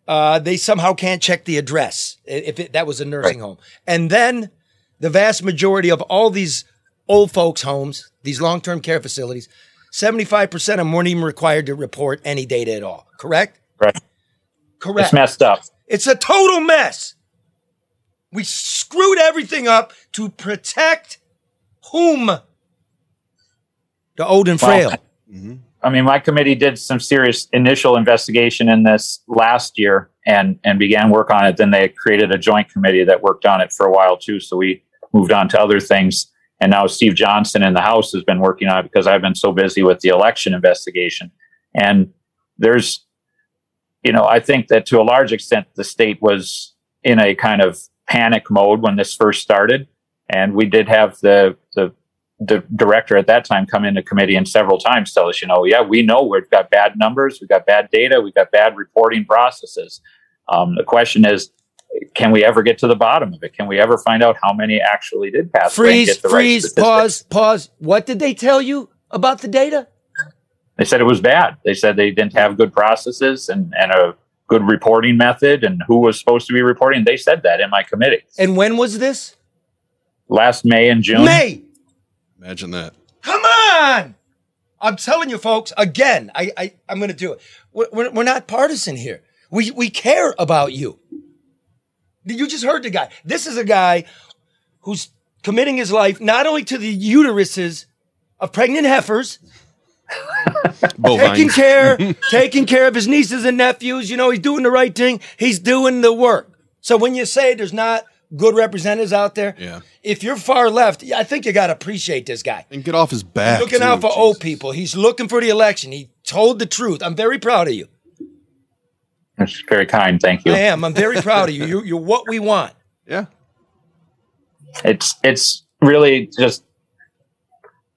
S3: Uh, they somehow can't check the address if it, that was a nursing home. And then the vast majority of all these old folks' homes, these long term care facilities, 75% of them weren't even required to report any data at all. Correct?
S7: Right.
S3: Correct.
S7: It's messed up.
S3: It's a total mess. We screwed everything up to protect whom? The old and frail.
S7: Well, I mean, my committee did some serious initial investigation in this last year and and began work on it. Then they created a joint committee that worked on it for a while too. So we moved on to other things. And now Steve Johnson in the House has been working on it because I've been so busy with the election investigation. And there's, you know, I think that to a large extent the state was in a kind of panic mode when this first started. And we did have the the director at that time come into committee and several times tell us, you know, yeah, we know we've got bad numbers, we've got bad data, we've got bad reporting processes. Um, the question is, can we ever get to the bottom of it? Can we ever find out how many actually did pass?
S3: Freeze,
S7: get the right
S3: freeze,
S7: statistics?
S3: pause, pause. What did they tell you about the data?
S7: They said it was bad. They said they didn't have good processes and, and a good reporting method and who was supposed to be reporting. They said that in my committee
S3: And when was this?
S7: last May and June.
S3: May.
S4: Imagine that.
S3: Come on. I'm telling you, folks, again, I, I, I'm going to do it. We're, we're, we're not partisan here. We, we care about you. You just heard the guy. This is a guy who's committing his life not only to the uteruses of pregnant heifers, taking care, taking care of his nieces and nephews. You know, he's doing the right thing. He's doing the work. So when you say there's not good representatives out there,
S4: Yeah.
S3: if you're far left, I think you got to appreciate this guy.
S4: And get off his back.
S3: Looking
S4: too,
S3: out for old people. He's looking for the election. He told the truth. I'm very proud of you.
S7: That's very kind. Thank you.
S3: I am. I'm very proud of you. You're, you're what we want.
S4: Yeah.
S7: it's it's really just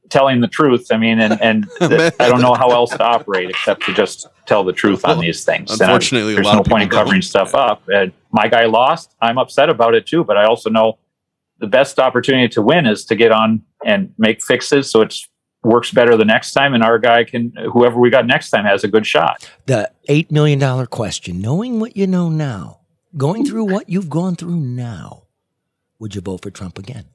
S7: telling the truth. I mean, and and th- I don't know how else to operate except to just tell the truth on these things. And I-
S4: unfortunately, a
S7: there's
S4: lot
S7: no
S4: of
S7: point in covering
S4: don't.
S7: stuff up. And my guy lost. I'm upset about it too. But I also know the best opportunity to win is to get on and make fixes so it works better the next time, and our guy can whoever we got next time has a good shot.
S3: The $8 million question knowing what you know now, going through what you've gone through now, would you vote for Trump again?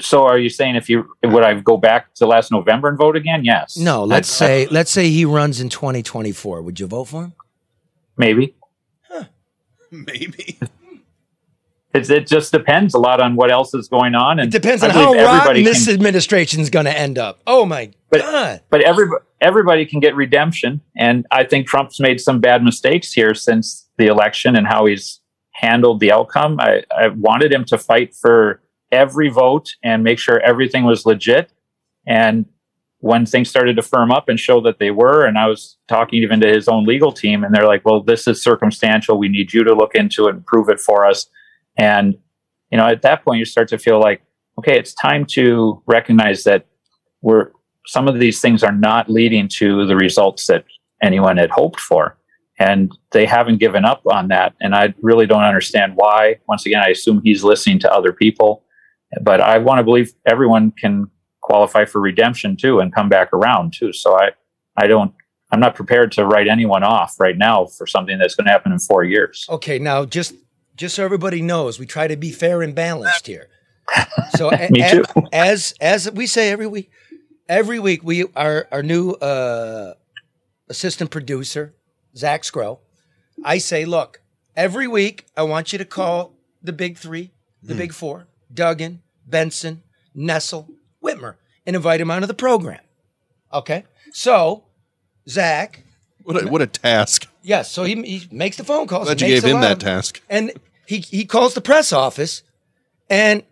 S7: So are you saying if you would I go back to last November and vote again? Yes.
S3: No, let's
S7: I- I-
S3: say let's say he runs in 2024. Would you vote for him?
S7: Maybe.
S4: Maybe.
S7: It, it just depends a lot on what else is going on, And
S3: It
S7: and
S3: depends on how rotten
S7: everybody
S3: this
S7: can-
S3: administration is going to end up. Oh my
S7: But-
S3: god!
S7: but every, everybody can get redemption. And I think Trump's made some bad mistakes here since the election and how he's handled the outcome. I, I wanted him to fight for every vote and make sure everything was legit. And when things started to firm up and show that they were, and I was talking even to his own legal team, and they're like, well, this is circumstantial. We need you to look into it and prove it for us. And, you know, at that point, you start to feel like, okay, it's time to recognize that we're, some of these things are not leading to the results that anyone had hoped for. And they haven't given up on that. And I really don't understand why. Once again, I assume he's listening to other people. But I want to believe everyone can qualify for redemption too and come back around too. So I, I don't, I'm not prepared to write anyone off right now for something that's going to happen in four years.
S3: Okay, now just just so everybody knows, we try to be fair and balanced here. So
S7: Me
S3: a-
S7: too.
S3: as as we say every week, every week we our our new uh, assistant producer Zach Scrow. I say, look, every week I want you to call the big three, the big four: Duggan, Benson, Nessel, Whitmer, and invite him onto the program. Okay, so Zach.
S4: What a, what a task.
S3: Yes, so he, he makes the phone calls.
S4: Glad you gave him that task.
S3: and he he calls the press office and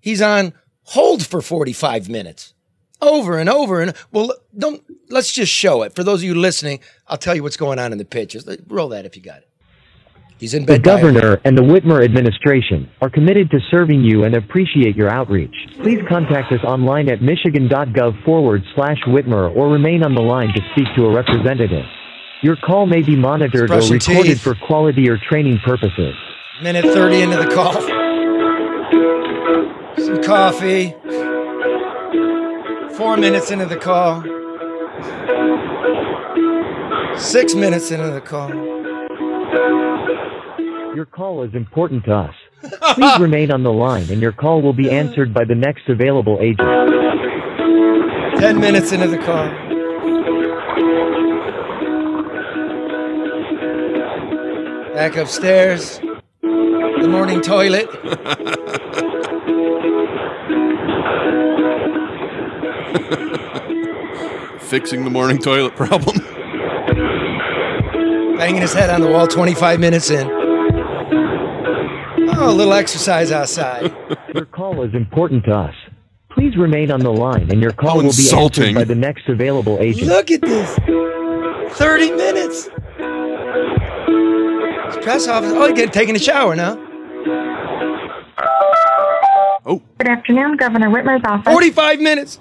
S3: he's on hold for 45 minutes over and over and well don't let's just show it for those of you listening i'll tell you what's going on in the pictures roll that if you got it he's in
S8: The
S3: bed
S8: governor and the Whitmer administration are committed to serving you and appreciate your outreach. Please contact us online at michigan.gov forward slash Whitmer or remain on the line to speak to a representative. Your call may be monitored or recorded
S3: teeth.
S8: for quality or training purposes.
S3: minute 30 into the call some coffee four minutes into the call six minutes into the call
S8: Your call is important to us. Please remain on the line and your call will be answered by the next available agent.
S3: 10 minutes into the call. Back upstairs. The morning toilet.
S4: Fixing the morning toilet problem.
S3: Banging his head on the wall 25 minutes in. Oh, a little exercise outside.
S8: Your call is important to us. Please remain on the line and your call
S4: How
S8: will be answered by the next available agent.
S3: Look at this. 30 minutes. His press office. Oh, he's getting taking a shower now.
S4: Oh,
S9: Good afternoon, Governor Whitmer's office.
S3: 45 minutes.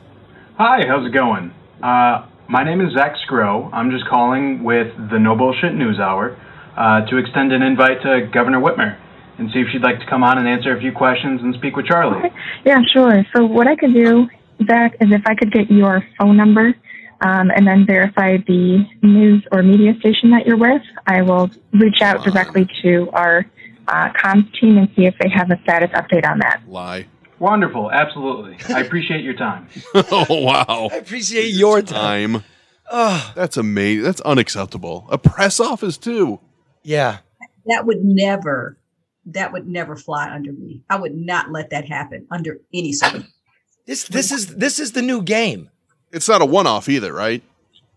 S10: Hi, how's it going? Uh, my name is Zach Scrow. I'm just calling with the No Bullshit News Hour uh, to extend an invite to Governor Whitmer and see if she'd like to come on and answer a few questions and speak with Charlie.
S9: Yeah, sure. So what I could do, Zach, is if I could get your phone number um, and then verify the news or media station that you're with, I will reach out directly to our uh, comms team and see if they have a status update on that.
S4: lie.
S10: Wonderful, absolutely. I appreciate your time.
S4: oh, wow.
S3: I appreciate your time.
S4: Time. That's amazing. That's unacceptable. A press office, too.
S3: Yeah.
S5: That would never, that would never fly under me. I would not let that happen under any circumstance.
S3: This this is this is the new game.
S4: It's not a one off either, right?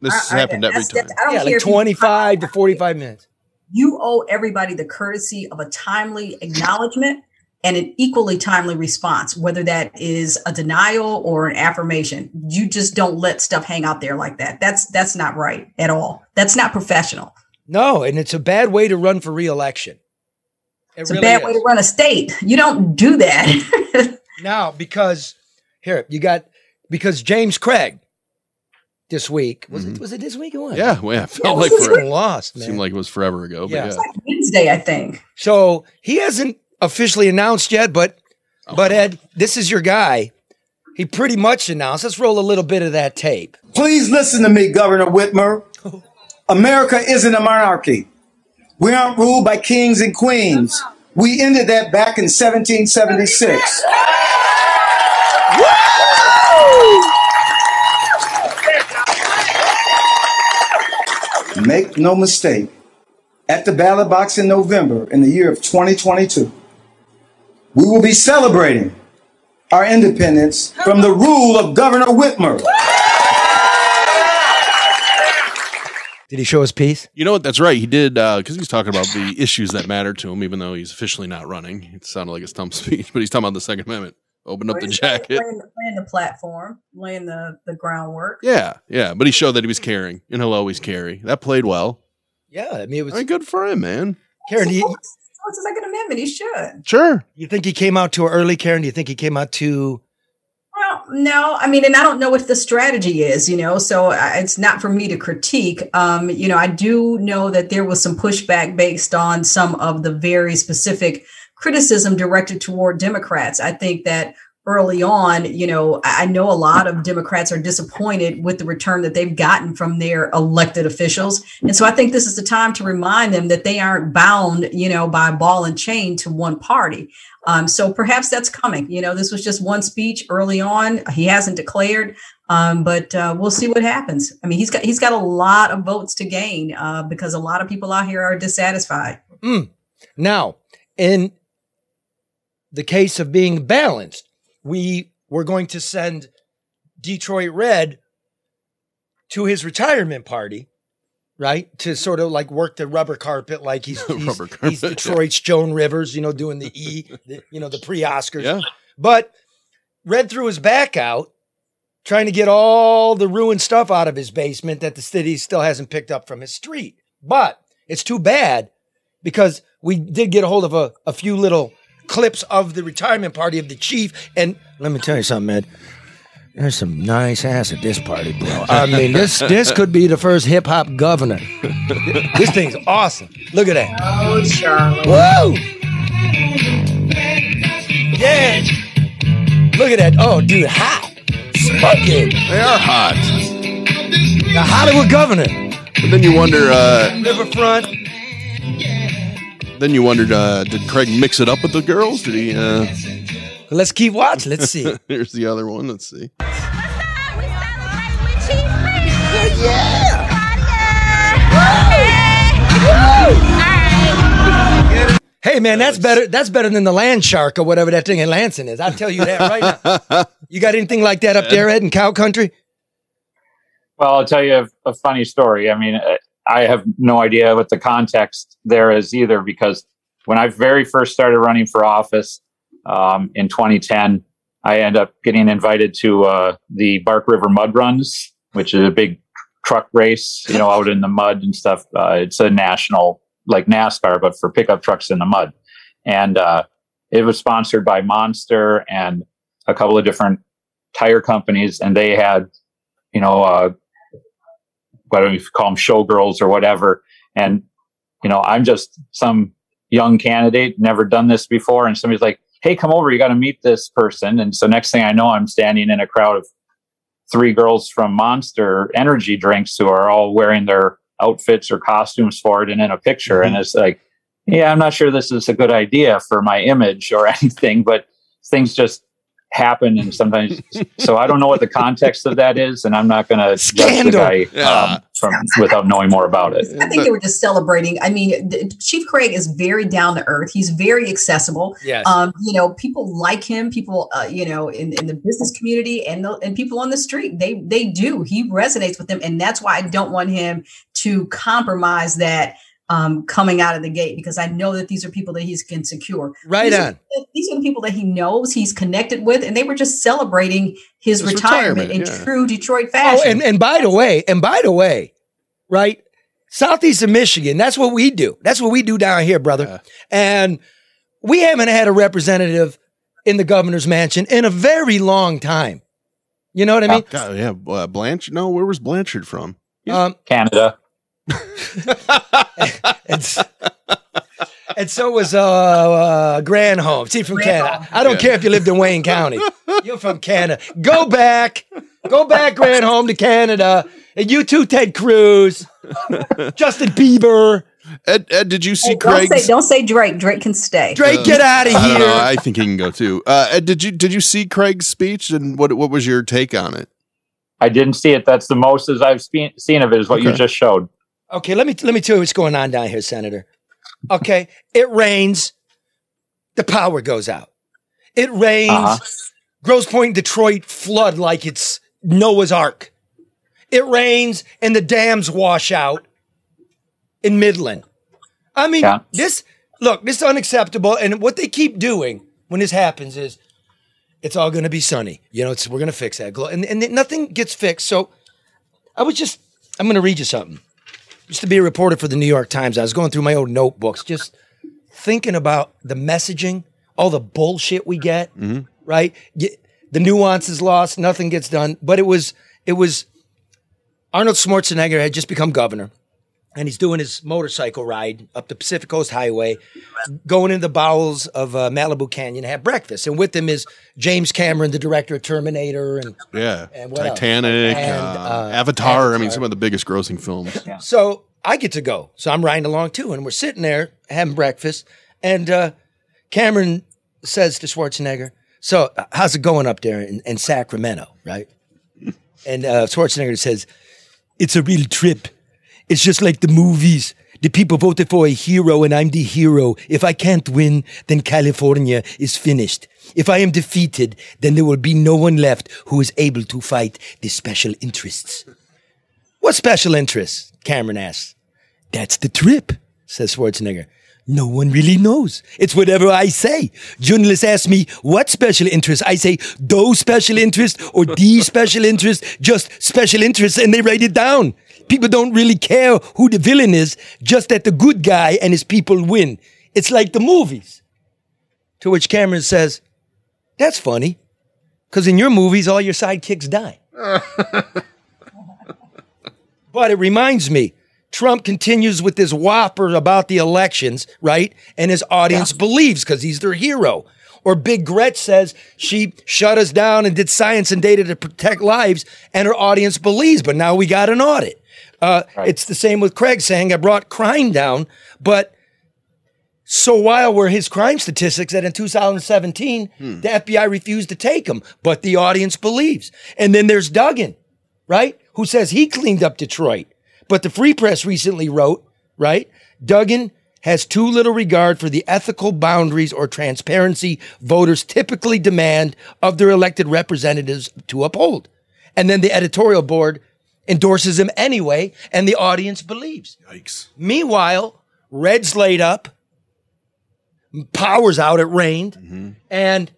S4: This has
S5: I- I-
S4: happened every time.
S5: I don't
S3: Yeah,
S5: care
S3: like 25 to 45 minutes.
S5: you owe everybody the courtesy of a timely acknowledgement and an equally timely response, whether that is a denial or an affirmation. You just don't let stuff hang out there like that. That's that's not right at all. That's not professional.
S3: No, and it's a bad way to run for reelection. It
S5: It's a bad way to run a state. You don't do that.
S3: Now, because here you got because James Craig this week was it was it this week or what?
S4: Mm-hmm. Yeah, well, yeah, it felt
S5: Yeah,
S4: like
S5: this is
S4: forever.
S3: lost, man.
S4: Seemed like it was forever ago. But
S3: Yeah.
S4: yeah.
S5: Wednesday, I think.
S3: So he hasn't officially announced yet, but but Ed, this is your guy. He pretty much announced. Let's roll a little bit of that tape.
S11: Please listen to me, Governor Whitmer. America isn't a monarchy. We aren't ruled by kings and queens. We ended that back in 1776. Make no mistake, at the ballot box in November in the year of 2022, we will be celebrating our independence from the rule of Governor Whitmer.
S3: Did he show his piece?
S4: You know what? That's right. He did uh, because he's talking about the issues that matter to him, even though he's officially not running. It sounded like a stump speech, but he's talking about the Second Amendment. Open up the jacket.
S5: Laying, laying the platform, laying the, the groundwork.
S4: Yeah, yeah. But he showed that he was caring, and he'll always carry. That played well.
S3: Yeah, I mean, it was
S4: I mean, good for him, man.
S3: Karen, do you,
S5: What's the Second Amendment? He should.
S4: Sure.
S3: you think he came out too early, Karen? Do you think he came out too?
S5: Well, no, I mean, and I don't know what the strategy is, you know, so it's not for me to critique. Um, you know, I do know that there was some pushback based on some of the very specific criticism directed toward Democrats. I think that early on, you know, I know a lot of Democrats are disappointed with the return that they've gotten from their elected officials. And so I think this is the time to remind them that they aren't bound, you know, by ball and chain to one party. Um, so perhaps that's coming. You know, this was just one speech early on. He hasn't declared, um, but uh, we'll see what happens. I mean, he's got he's got a lot of votes to gain uh, because a lot of people out here are dissatisfied.
S3: Mm. Now, in the case of being balanced, we were going to send Detroit Red to his retirement party, right? To sort of like work the rubber carpet, like he's he's,
S4: carpet,
S3: he's
S4: yeah.
S3: Detroit's Joan Rivers, you know, doing the E, the, you know, the pre-Oscars.
S4: Yeah.
S3: But Red threw his back out, trying to get all the ruined stuff out of his basement that the city still hasn't picked up from his street. But it's too bad because we did get a hold of a, a few little clips of the retirement party of the chief. And let me tell you something, Ed. There's some nice ass at this party, bro. I mean, this this could be the first hip hop governor. this thing's awesome. Look at that.
S5: Oh, Charlotte.
S3: Whoa! Yeah. Look at that. Oh, dude, hot. Smoking.
S4: They are hot.
S3: The Hollywood governor.
S4: But then you wonder. uh
S3: Riverfront.
S4: Then you wondered, uh, did Craig mix it up with the girls? Did he? uh
S3: Let's keep watching. Let's see.
S4: Here's the other one. Let's see.
S3: Hey man, that's better. That's better than the land shark or whatever that thing in Lansing is. I'll tell you that right now. You got anything like that up there, Ed, in cow country?
S7: Well, I'll tell you a, a funny story. I mean, uh, I have no idea what the context there is either, because when I very first started running for office um, in 2010, I ended up getting invited to uh, the Bark River Mud Runs, which is a big truck race, you know, out in the mud and stuff. Uh, it's a national, like NASCAR, but for pickup trucks in the mud. And uh, it was sponsored by Monster and a couple of different tire companies, and they had, you know, do you call them, showgirls or whatever. And you know, I'm just some young candidate, never done this before, and somebody's like, "Hey, come over, you got to meet this person." And so next thing I know, I'm standing in a crowd of three girls from Monster Energy drinks who are all wearing their outfits or costumes for it and in a picture, and mm-hmm. it's like, yeah, I'm not sure this is a good idea for my image or anything, but things just happen and sometimes so i don't know what the context of that is and i'm not going to judge the
S3: Scandal.
S7: guy
S4: Yeah.
S7: um, from without knowing more about it
S5: I think they were just celebrating. I mean, the- Chief Craig is very down to earth. He's very accessible.
S3: Yes.
S5: Um, you know, people like him. People, uh, you know, in, in the business community and the, and people on the street, they they do. He resonates with them, and that's why I don't want him to compromise that um, coming out of the gate because I know that these are people that he can secure.
S3: Right
S5: these
S3: on.
S5: Are, these are the people that he knows, he's connected with, and they were just celebrating his,
S4: His
S5: retirement,
S4: retirement,
S5: in
S4: yeah.
S5: true Detroit
S3: Oh,
S5: fashion.
S3: and, and by the way, and by the way, right? Southeast of Michigan, that's what we do. That's what we do down here, brother. And we haven't had a representative in the governor's mansion in a very long time. You know what I mean?
S4: God, yeah, uh, Blanche. No, where was Blanchard from?
S3: Um,
S7: canada
S3: and, and so was uh, uh Granholm. See from Canada. I don't
S4: Yeah.
S3: care if you lived in Wayne County. You're from Canada. Go back. Go back, Granholm, to Canada. And you too, Ted Cruz, Justin Bieber.
S4: Ed, Ed, did you see
S5: Hey, don't say don't say Drake. Drake can stay.
S3: Drake, get out of
S4: I don't
S3: here.
S4: know. I think he can go too. Uh, Ed, did you did you see Craig's speech and what what was your take on it?
S7: I didn't see it. That's the most as I've seen, seen of it is what you just showed.
S3: Okay, let me let me tell you what's going on down here, Senator. Okay, it rains, the power goes out. It rains,
S7: Uh-huh.
S3: Grosse Pointe, Detroit flood like it's Noah's Ark. It rains and the dams wash out in Midland. I mean,
S7: Yeah.
S3: this look, this is unacceptable. And what they keep doing when this happens is it's all going to be sunny. You know, it's we're going to fix that. And and nothing gets fixed. So I was just I'm going to read you something. Used to be a reporter for the New York Times. I was going through my old notebooks, just thinking about the messaging, all the bullshit we get, mm-hmm. right? Y- The nuance is lost, nothing gets done. But it was it was Arnold Schwarzenegger had just become governor, and he's doing his motorcycle ride up the Pacific Coast Highway, going into the bowels of uh, Malibu Canyon to have breakfast. And with him is James Cameron, the director of Terminator, and
S4: Yeah,
S3: And what else?
S4: Titanic,
S3: And,
S4: uh,
S3: uh,
S4: Avatar. I mean, some of the biggest grossing films.
S3: So I get to go. So I'm riding along too, and we're sitting there having breakfast. And uh, Cameron says to Schwarzenegger, "So uh, how's it going up there in, in Sacramento, right?" And uh, Schwarzenegger says, "It's a real trip. It's just like the movies." The people voted for a hero and I'm the hero. If I can't win, then California is finished. If I am defeated, then there will be no one left who is able to fight the special interests. What special interests? Cameron asks. That's the trip, says Schwarzenegger. No one really knows. It's whatever I say. Journalists ask me, what special interests? I say, those special interests or these special interests, just special interests, and they write it down. People don't really care who the villain is, just that the good guy and his people win. It's like the movies. To which Cameron says, that's funny, because in your movies, all your sidekicks die. But it reminds me, Trump continues with this whopper about the elections, right? And his audience believes because he's their hero. Or Big Gretch says she shut us down and did science and data to protect lives, and her audience believes. But now we got an audit. Uh, It's the same with Craig saying I brought crime down, but so wild were his crime statistics that in 2017 the FBI refused to take him, but the audience believes. And then there's Duggan, right? Who says he cleaned up Detroit. But the Free Press recently wrote, right? Duggan has too little regard for the ethical boundaries or transparency voters typically demand of their elected representatives to uphold. And then the editorial board endorses him anyway, and the audience believes.
S4: Yikes.
S3: Meanwhile, Red's laid up, power's out, it rained, and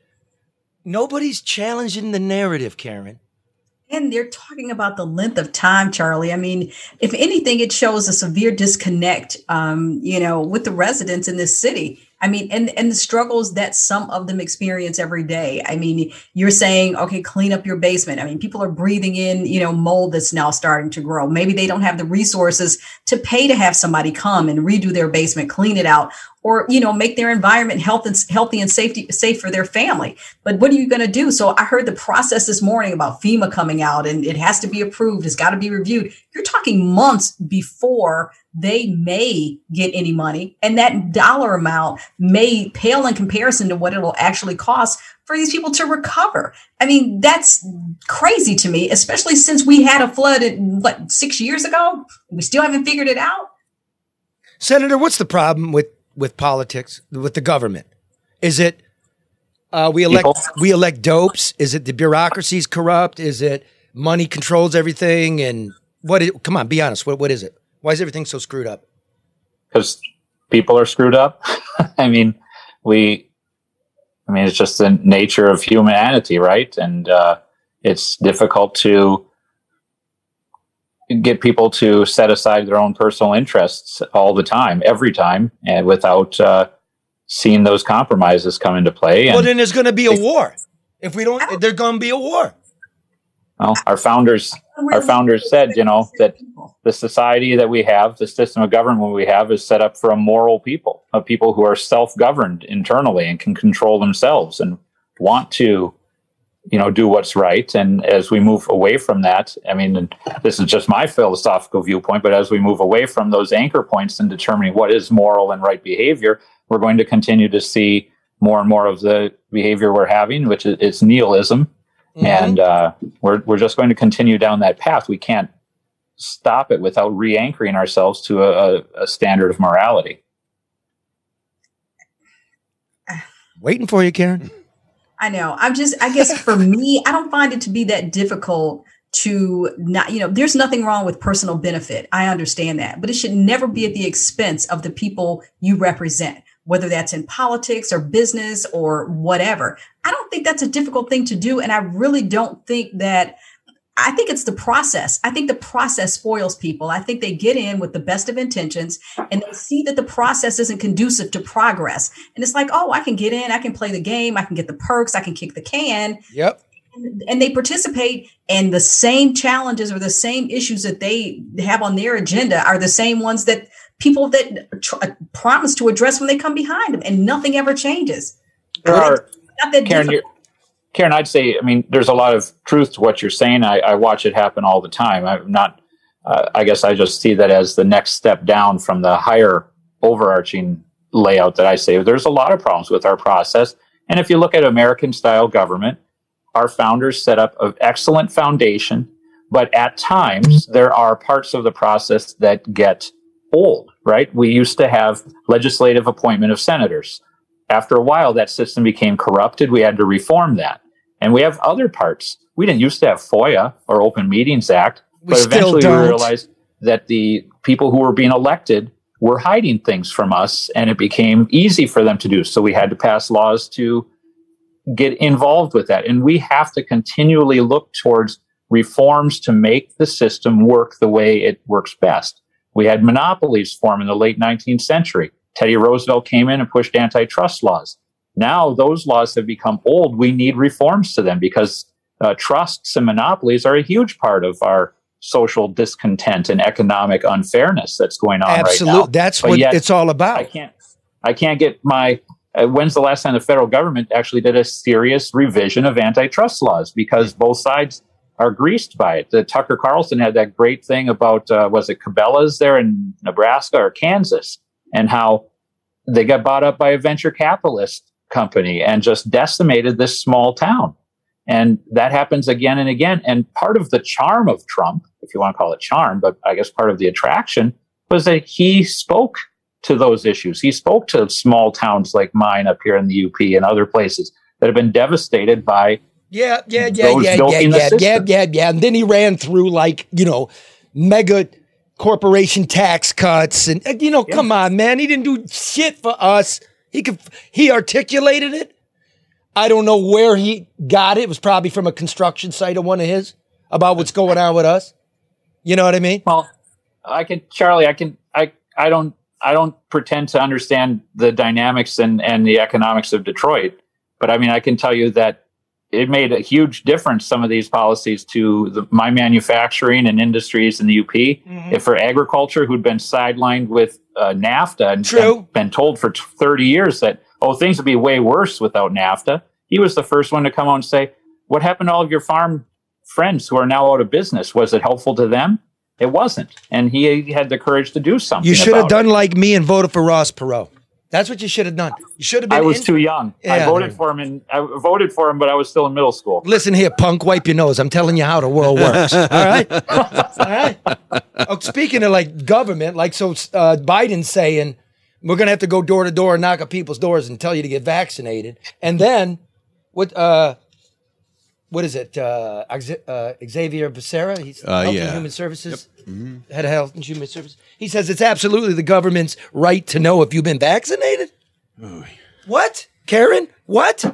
S3: nobody's challenging the narrative, Karen.
S5: And they're talking about the length of time, Charlie. I mean, if anything, it shows a severe disconnect, um, you know, with the residents in this city. I mean, and and the struggles that some of them experience every day. I mean, you're saying, okay, clean up your basement. I mean, people are breathing in, you know, mold that's now starting to grow. Maybe they don't have the resources to pay to have somebody come and redo their basement, clean it out, or you know, make their environment health and healthy and safety safe for their family. But what are you going to do? So I heard the process this morning about FEMA coming out, and it has to be approved. It's got to be reviewed. You're talking months before they may get any money. And that dollar amount may pale in comparison to what it'll actually cost for these people to recover. I mean, that's crazy to me, especially since we had a flood, what, six years ago? We still haven't figured it out.
S3: Senator, what's the problem with with politics with the government? Is it uh, we elect
S7: People.
S3: we elect dopes? Is it the bureaucracy's corrupt? Is it money controls everything? And what? Is, come on, be honest. What what is it? Why is everything so screwed up?
S7: because people are screwed up. I mean, we, I mean, it's just the nature of humanity, right? And uh, it's difficult to get people to set aside their own personal interests all the time, every time, and without uh, seeing those compromises come into play.
S3: well, then there's going to be a war. If we don't, there's going to be a war.
S7: well, our founders, our founders said, you know, that the society that we have, the system of government we have, is set up for a moral people, of people who are self-governed internally and can control themselves and want to you know, do what's right. And as we move away from that, I mean, and this is just my philosophical viewpoint, but as we move away from those anchor points and determining what is moral and right behavior, we're going to continue to see more and more of the behavior we're having, which is it's nihilism. And uh, we're, we're just going to continue down that path. We can't stop it without re anchoring ourselves to a, a, a standard of morality.
S3: Waiting for you, Karen.
S5: I know. I'm just, I guess for me, I don't find it to be that difficult to not, you know, there's nothing wrong with personal benefit. I understand that, but it should never be at the expense of the people you represent, whether that's in politics or business or whatever. I don't think that's a difficult thing to do. And I really don't think that I think it's the process. I think the process spoils people. I think they get in with the best of intentions and they see that the process isn't conducive to progress. And it's like, oh, I can get in, I can play the game, I can get the perks, I can kick the can.
S3: Yep.
S5: And they participate, and the same challenges or the same issues that they have on their agenda are the same ones that people that tr- uh, promise to address when they come behind them, and nothing ever changes.
S7: There are,
S5: not that
S7: Karen,
S5: difficult.
S7: you're, Karen, I'd say, I mean, there's a lot of truth to what you're saying. I, I watch it happen all the time. I'm not, uh, I guess I just see that as the next step down from the higher overarching layout that I say. There's a lot of problems with our process. And if you look at American style government, our founders set up an excellent foundation, but at times there are parts of the process that get old, right? We used to have legislative appointment of senators. After a while, that system became corrupted. We had to reform that. And we have other parts. We didn't used to have FOIA or Open Meetings Act,
S3: We
S7: but eventually we realized that the people who were being elected were hiding things from us and it became easy for them to do. So we had to pass laws to get involved with that. And we have to continually look towards reforms to make the system work the way it works best. We had monopolies form in the late 19th century. Teddy Roosevelt came in and pushed antitrust laws. Now those laws have become old. We need reforms to them because uh, trusts and monopolies are a huge part of our social discontent and economic unfairness that's going on right now.
S3: Absolutely. That's
S7: But
S3: what it's all about.
S7: I can't. I can't get my. Uh, when's the last time the federal government actually did a serious revision of antitrust laws? Because both sides are greased by it. The Tucker Carlson had that great thing about uh, was it Cabela's there in Nebraska or Kansas, and how they got bought up by a venture capitalist company and just decimated this small town. And that happens again and again. And part of the charm of Trump, if you want to call it charm, but I guess part of the attraction was that he spoke to those issues. He spoke to small towns like mine up here in the UP and other places that have been devastated by
S3: Yeah, yeah, yeah, yeah, yeah, yeah, yeah, yeah, yeah. And then he ran through like, you know, mega corporation tax cuts and uh, you know, come on, man. He didn't do shit for us. He could he articulated it. I don't know where he got it. It was probably from a construction site of one of his about what's going on with us. You know what I mean?
S7: Well, I can, Charlie. I can. I. I don't. I don't pretend to understand the dynamics and and the economics of Detroit, but I mean, I can tell you that it made a huge difference. Some of these policies to the, my manufacturing and industries in the UP.
S3: Mm-hmm.
S7: If for agriculture, who'd been sidelined with uh, NAFTA and, and been told for t- thirty years that oh things would be way worse without NAFTA, he was the first one to come out and say, "What happened to all of your farm friends who are now out of business? Was it helpful to them?" It wasn't, and he had the courage to do something.
S3: You should have done like me and voted for Ross Perot. That's what you should have done. You should have been
S7: I was
S3: in-
S7: too young. I voted for him, and I voted for him, but I was still in middle school.
S3: Listen here, punk, wipe your nose. I'm telling you how the world works. All right? All right? Oh, speaking of like government, like so uh, Biden's saying we're going to have to go door to door and knock on people's doors and tell you to get vaccinated. And then what uh what is it? Uh, uh Xavier Becerra, he's
S4: Uh,
S3: Health
S4: yeah.
S3: and Human Services. Head of Health and Human Services. He says it's absolutely the government's right to know if you've been vaccinated. What? Karen? What?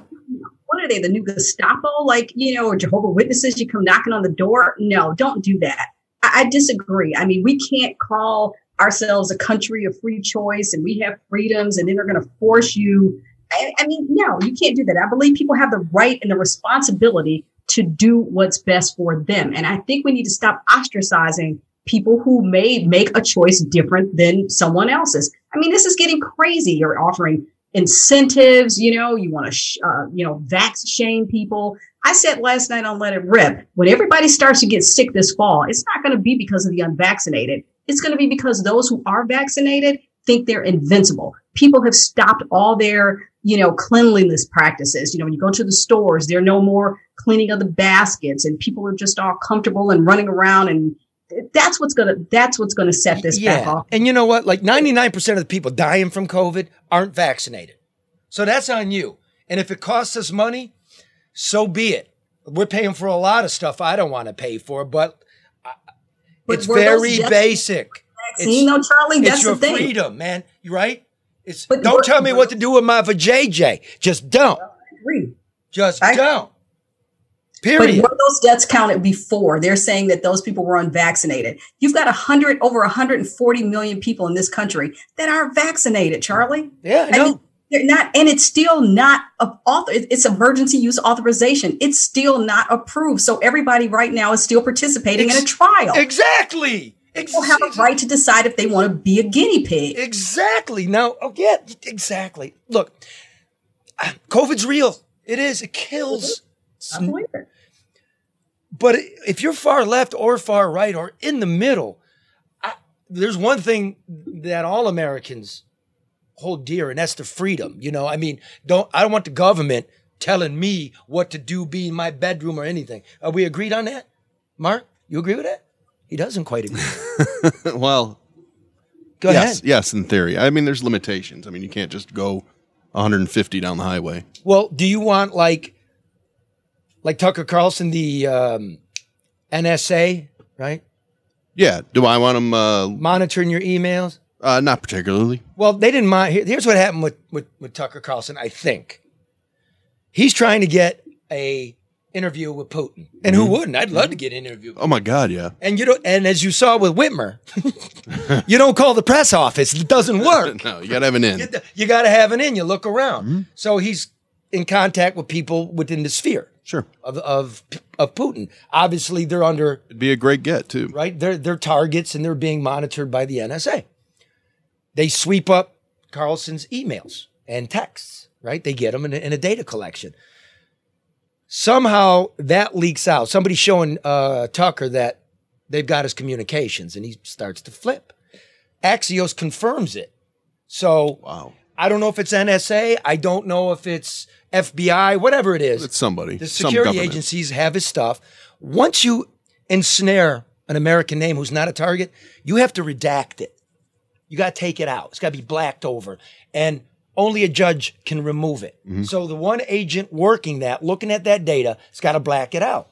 S5: what are they, the new Gestapo, like, you know, or Jehovah Witnesses, you come knocking on the door? No, don't do that. I, I disagree. I mean, we can't call ourselves a country of free choice and we have freedoms and then they're going to force you. I, I mean, no, you can't do that. I believe people have the right and the responsibility to do what's best for them. And I think we need to stop ostracizing people who may make a choice different than someone else's. I mean, this is getting crazy. You're offering incentives, you know, you want to, sh- uh, you know, vax shame people. I said last night on Let It Rip, when everybody starts to get sick this fall, it's not going to be because of the unvaccinated. It's going to be because those who are vaccinated think they're invincible. People have stopped all their, you know, cleanliness practices. You know, when you go to the stores, there are no more cleaning of the baskets and people are just all comfortable and running around and that's what's gonna that's what's gonna set this back off.
S3: And you know what? Like 99% of the people dying from COVID aren't vaccinated. So that's on you. And if it costs us money, so be it. We're paying for a lot of stuff I don't want to pay for, but, uh,
S5: But
S3: it's very basic.
S5: Vaccine, though, Charlie? That's
S3: your
S5: the thing.
S3: freedom, man. You right? It's
S5: But
S3: don't tell me what to do with my vajayjay. Just don't.
S5: agree.
S3: Just
S5: I-
S3: don't. Period.
S5: But were those deaths counted before? They're saying that those people were unvaccinated. You've got a hundred over 140 million people in this country that aren't vaccinated, Charlie.
S3: Yeah, I.
S5: They're not, and it's still not a author. It's emergency use authorization. It's still not approved. So everybody right now is still participating in a trial.
S3: Exactly.
S5: People have a right to decide if they want to be a guinea pig.
S3: Exactly. Now, oh yeah, exactly. Look, COVID's real. It is. It kills.
S5: It.
S3: But if you're far left or far right or in the middle, I, there's one thing that all Americans hold dear, and that's the freedom. You know, I mean, don't I don't want the government telling me what to do, be in my bedroom or anything. Are we agreed on that, Mark? You agree with that? He doesn't quite agree.
S4: well,
S3: Go
S4: yes,
S3: ahead.
S4: yes, in theory. I mean, there's limitations. I mean, you can't just go 150 down the highway.
S3: Well, do you want like like Tucker Carlson, the um, NSA, right?
S4: Yeah. Do I want them? Uh,
S3: Monitoring your emails?
S4: uh, not particularly.
S3: Well, they didn't mind. Here's what happened with, with, with Tucker Carlson, I think. He's trying to get a interview with Putin. And who mm-hmm. wouldn't? I'd love to mm-hmm. get an interview.
S4: Oh my God, yeah.
S3: And you don't and as you saw with Whitmer, you don't call the press office. It doesn't work.
S4: no, you gotta have an in.
S3: You, got to have an in. You look around. Mm-hmm. So he's in contact with people within the sphere.
S4: Sure.
S3: Of of of Putin. Obviously, they're under
S4: It'd be a great get too.
S3: right. They're they're targets and they're being monitored by the NSA. They sweep up Carlson's emails and texts. Right. They get them in a, in a data collection. Somehow that leaks out. Somebody's showing uh, Tucker that they've got his communications, and he starts to flip. Axios confirms it. So
S4: Wow.
S3: I don't know if it's NSA. I don't know if it's FBI, whatever it is.
S4: It's somebody.
S3: The security
S4: government.
S3: agencies have his stuff. Once you ensnare an American name who's not a target, you have to redact it. You got to take it out. It's got to be blacked over. And only a judge can remove it.
S4: Mm-hmm.
S3: So the one agent working that, looking at that data, has got to black it out.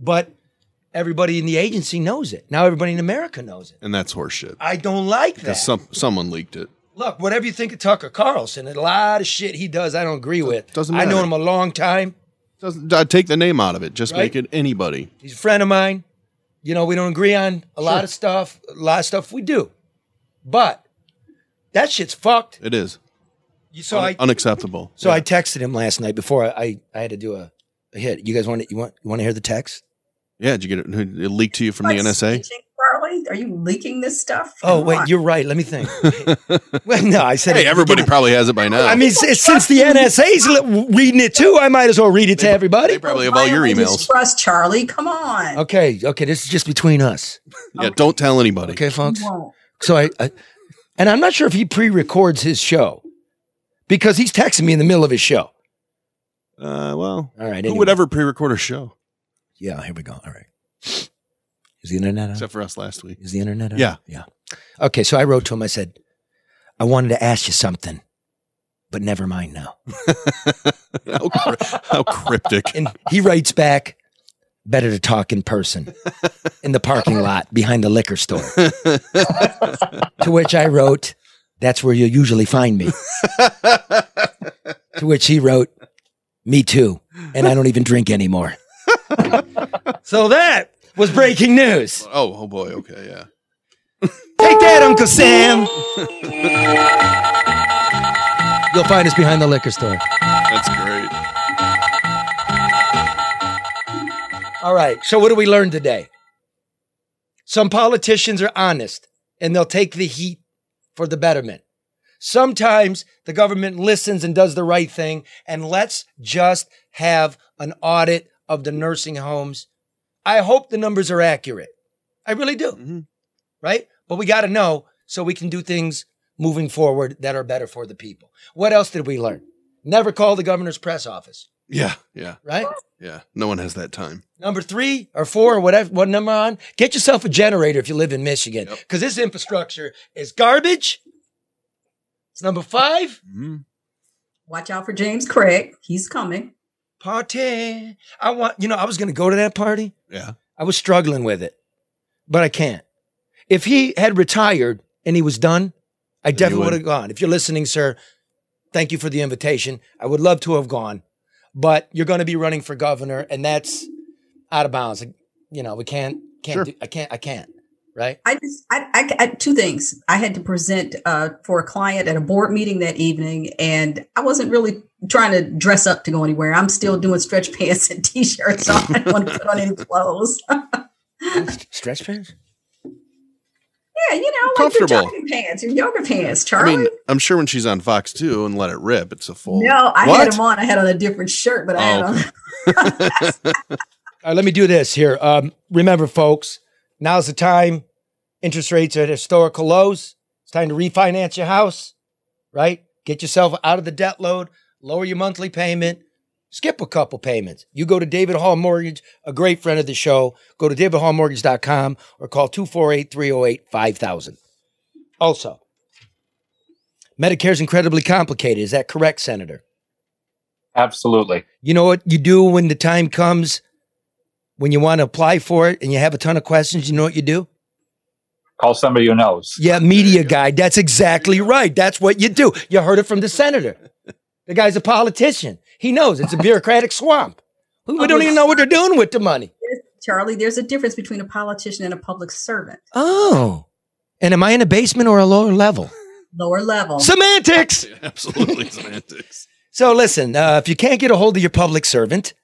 S3: But everybody in the agency knows it. Now everybody in America knows it.
S4: And that's horseshit.
S3: I don't like that.
S4: Because some someone leaked it.
S3: Look, whatever you think of Tucker Carlson, a lot of shit he does I don't agree with.
S4: doesn't matter.
S3: I know him a long time.
S4: Doesn't uh, take the name out of it. Just
S3: Right.
S4: make it anybody.
S3: He's a friend of mine. You know, we don't agree on a lot of stuff. A lot of stuff we do. But that shit's fucked.
S4: It is.
S3: You so I
S4: unacceptable.
S3: so I texted him last night before I, I, I had to do a, a hit. You guys want to, you want you want to hear the text?
S4: Yeah, did you get it? It leaked to you from the NSA?
S5: Charlie, are you leaking this stuff?
S3: Oh
S5: Come
S3: wait,
S5: on.
S3: you're right. Let me think. well, no, I said
S4: Hey, everybody probably has it by now.
S3: I mean, s- since the NSA's reading it too, I might as well read it to everybody.
S4: they probably have all your emails.
S5: Trust, Charlie. Come on.
S3: Okay, okay, this is just between us.
S4: Yeah, don't tell anybody.
S3: Okay, folks. So I, I, and I'm not sure if he pre-records his show because he's texting me in the middle of his show.
S4: Uh, well,
S3: All right.
S4: who would ever pre-record a show
S3: Yeah, here we go. All right. Is the internet on?
S4: except for us last week?
S3: Is the internet on?
S4: Yeah.
S3: Yeah. Okay, so I wrote to him. I said, I wanted to ask you something, but never mind now.
S4: how, how cryptic.
S3: And he writes back, better to talk in person in the parking lot behind the liquor store. to which I wrote, that's where you'll usually find me. to which he wrote, me too. And I don't even drink anymore. so that was breaking news.
S4: Oh, oh boy. Okay, yeah.
S3: Take that, Uncle Sam. You'll find us behind the liquor store.
S4: That's great.
S3: All right. So, what do we learn today? Some politicians are honest and they'll take the heat for the betterment. Sometimes the government listens and does the right thing. And let's just have an audit of the nursing homes. I hope the numbers are accurate. I really do.
S4: Mm-hmm.
S3: Right? But we got to know so we can do things moving forward that are better for the people. What else did we learn? Never call the governor's press office,
S4: Yeah, yeah,
S3: right?
S4: yeah. No one has that time.
S3: Number three or four or whatever, what number on? Get yourself a generator if you live in Michigan because this infrastructure is garbage. It's number five. Mm-hmm.
S5: Watch out for James Craig. He's coming.
S3: Party. I want, you know, I was going to go to that party.
S4: Yeah.
S3: I was struggling with it, but I can't. If he had retired and he was done, I definitely
S4: would.
S3: would have gone. If you're listening, sir, thank you for the invitation. I would love to have gone, but you're going to be running for governor, and that's out of bounds. Like, You know, we can't, can't,
S5: Sure.
S3: do, I can't, I can't, right?
S5: I just, I, I, I- two things. I had to present uh, for a client at a board meeting that evening, and I wasn't really trying to dress up to go anywhere. I'm still doing stretch pants and t-shirts, so I didn't want to put on any clothes.
S3: Stretch pants?
S5: Yeah, you know, like your
S4: Comfortable.
S5: jogging pants, your yoga pants, Charlie.
S4: I mean, I'm sure when she's on Fox 2 and let it rip, it's a full.
S5: no, I
S4: What?
S5: had them on. I had on a different shirt, but I had
S4: Oh,
S5: on.
S3: All right, let me do this here. Um, remember, folks, now's the time. Interest rates are at historical lows. It's time to refinance your house, right? Get yourself out of the debt load, lower your monthly payment, skip a couple payments. You go to David Hall Mortgage, a great friend of the show. Go to davidhallmortgage.com or call 248 308 5000. Also, Medicare is incredibly complicated. Is that correct, Senator?
S7: Absolutely.
S3: You know what you do when the time comes when you want to apply for it and you have a ton of questions? You know what you do?
S7: Call somebody who knows.
S3: Yeah, media guy. That's exactly right. That's what you do. You heard it from the senator. The guy's a politician. He knows it's a bureaucratic swamp. We don't even know what they're doing with the money.
S5: Charlie, there's a difference between a politician and a public servant.
S3: Oh. And am I in a basement or a lower level?
S5: Lower level.
S3: Semantics.
S4: Absolutely semantics.
S3: So listen, uh, if you can't get a hold of your public servant,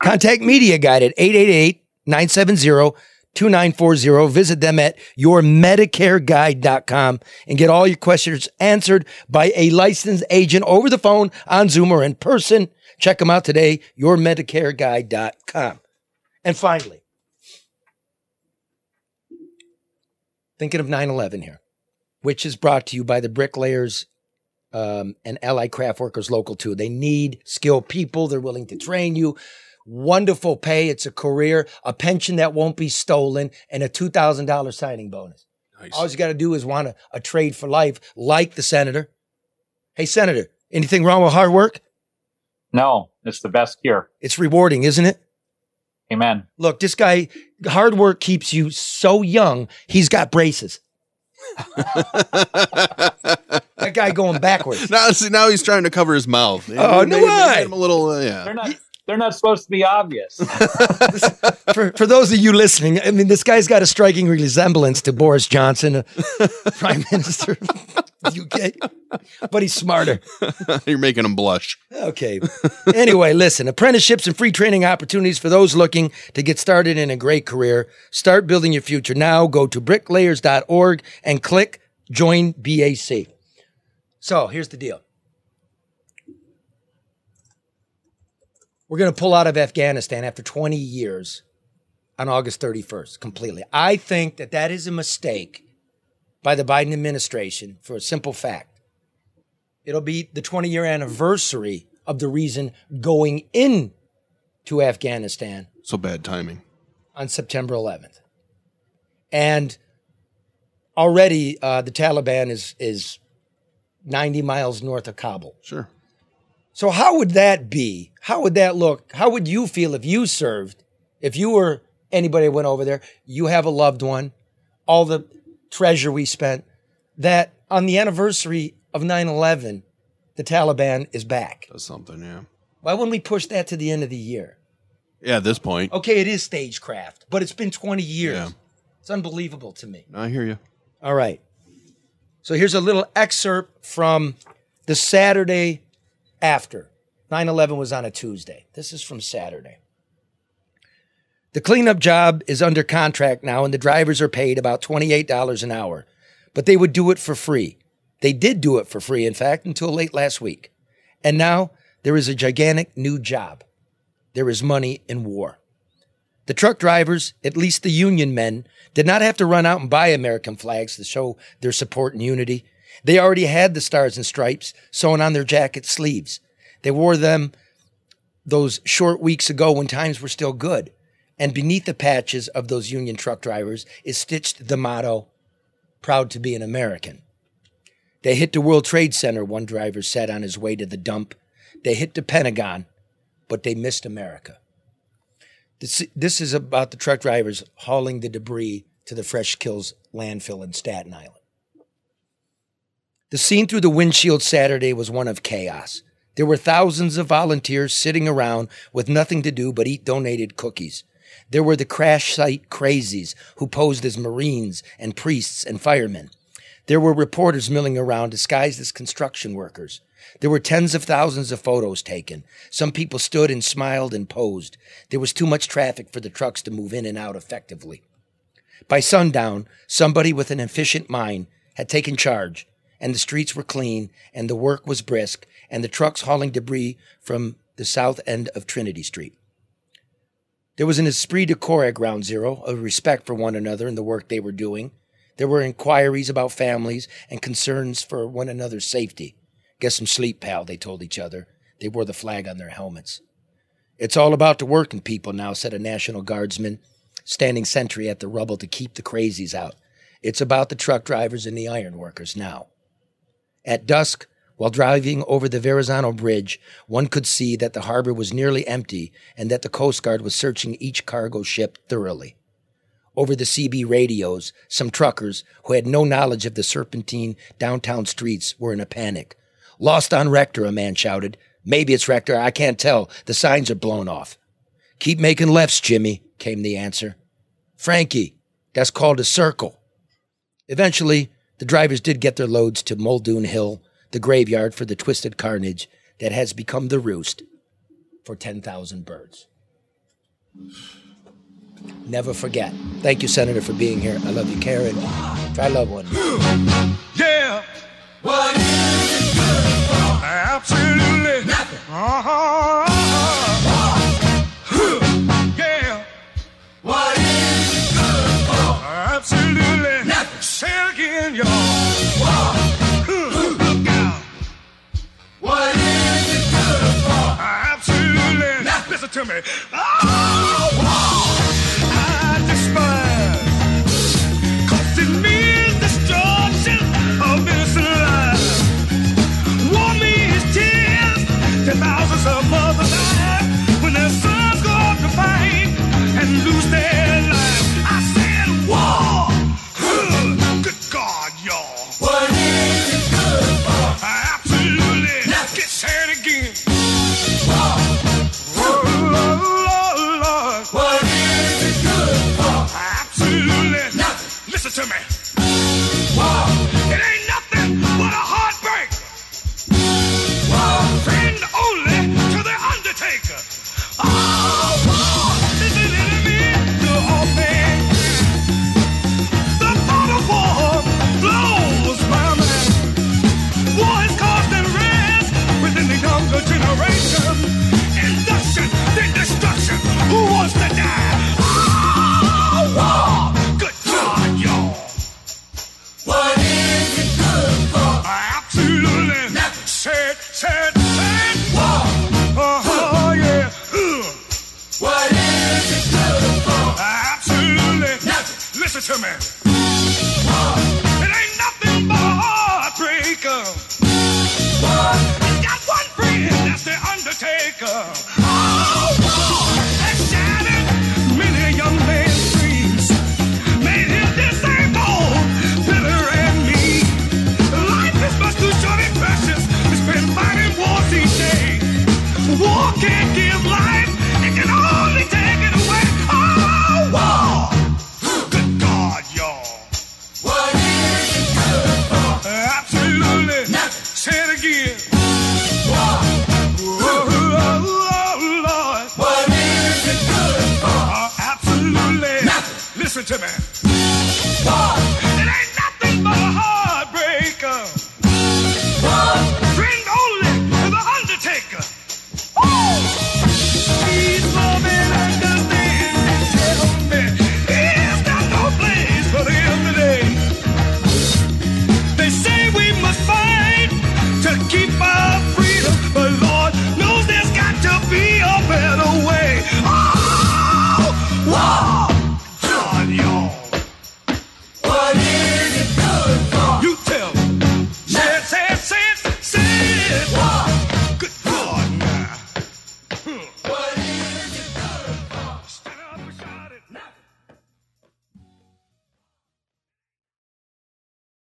S3: contact Media Guide at 888-970-2940. Visit them at yourmedicareguide.com and get all your questions answered by a licensed agent over the phone, on Zoom, or in person. Check them out today, yourmedicareguide.com. And finally, thinking of 9-11 here, which is brought to you by the Bricklayers um, and Allied Craft Workers Local 2. They need skilled people. They're willing to train you. Wonderful pay. It's a career, a pension that won't be stolen, and a $2,000 signing bonus. All you got to do is want a, a trade for life, like the senator. Hey, Senator, anything wrong with hard work?
S7: No, it's the best cure.
S3: It's rewarding, isn't it?
S7: Amen.
S3: Look, this guy, hard work keeps you so young. He's got braces. that guy going backwards.
S4: Now, see, now he's trying to cover his mouth.
S3: Oh, no
S4: maybe
S3: way.
S4: him a little, uh, yeah.
S7: They're not. They're not supposed to be obvious.
S3: for, for those of you listening, I mean, this guy's got a striking resemblance to Boris Johnson, a Prime Minister of get, but he's smarter.
S4: You're making him blush.
S3: Okay. Anyway, listen, apprenticeships and free training opportunities for those looking to get started in a great career. Start building your future now. Go to bricklayers.org and click join BAC. So here's the deal. We're going to pull out of Afghanistan after 20 years on August 31st completely. I think that that is a mistake by the Biden administration for a simple fact. It'll be the 20 year anniversary of the reason going in to Afghanistan
S4: So bad timing.
S3: on September 11th. And already uh, the Taliban is is 90 miles north of Kabul.
S4: Sure.
S3: So how would that be? How would that look? How would you feel if you served? If you were anybody that went over there, you have a loved one, all the treasure we spent, that on the anniversary of 9/11, the Taliban is back.
S4: That's something, yeah.
S3: Why wouldn't we push that to the end of the year?
S4: Yeah, at this point.
S3: Okay, it is stagecraft, but it's been 20 years.
S4: Yeah.
S3: It's unbelievable to me.
S4: I hear you.
S3: All right. So here's a little excerpt from the Saturday after. 9 11 was on a Tuesday. This is from Saturday. The cleanup job is under contract now, and the drivers are paid about $28 an hour, but they would do it for free. They did do it for free, in fact, until late last week. And now there is a gigantic new job. there is money in war. The truck drivers, at least the union men, did not have to run out and buy American flags to show their support and unity. They already had the stars and stripes sewn on their jacket sleeves. They wore them those short weeks ago when times were still good. And beneath the patches of those union truck drivers is stitched the motto, proud to be an American. They hit the World Trade Center, one driver said on his way to the dump. They hit the Pentagon, but they missed America. This, this is about the truck drivers hauling the debris to the Fresh Kills landfill in Staten Island. The scene through the windshield Saturday was one of chaos. There were thousands of volunteers sitting around with nothing to do but eat donated cookies. There were the crash site crazies who posed as Marines and priests and firemen. There were reporters milling around disguised as construction workers. There were tens of thousands of photos taken. Some people stood and smiled and posed. There was too much traffic for the trucks to move in and out effectively. By sundown, somebody with an efficient mind had taken charge, and the streets were clean, and the work was brisk, and the trucks hauling debris from the south end of Trinity Street. There was an esprit de corps at Ground Zero, a respect for one another and the work they were doing. There were inquiries about families and concerns for one another's safety. Get some sleep, pal, they told each other. They wore the flag on their helmets. It's all about the working people now, said a National Guardsman, standing sentry at the rubble to keep the crazies out. It's about the truck drivers and the iron workers now. At dusk, while driving over the Verrazano Bridge, one could see that the harbor was nearly empty and that the Coast Guard was searching each cargo ship thoroughly. Over the CB radios, some truckers who had no knowledge of the serpentine downtown streets were in a panic. Lost on Rector, a man shouted. Maybe it's Rector, I can't tell. The signs are blown off. Keep making lefts, Jimmy, came the answer. Frankie, that's called a circle. Eventually, the drivers did get their loads to Muldoon Hill, the graveyard for the twisted carnage that has become the roost for 10,000 birds. Never forget. Thank you, Senator, for being here. I love you, Karen. Try love one.
S6: Yeah. What is it good for? Absolutely nothing. Uh-huh. To me. Oh,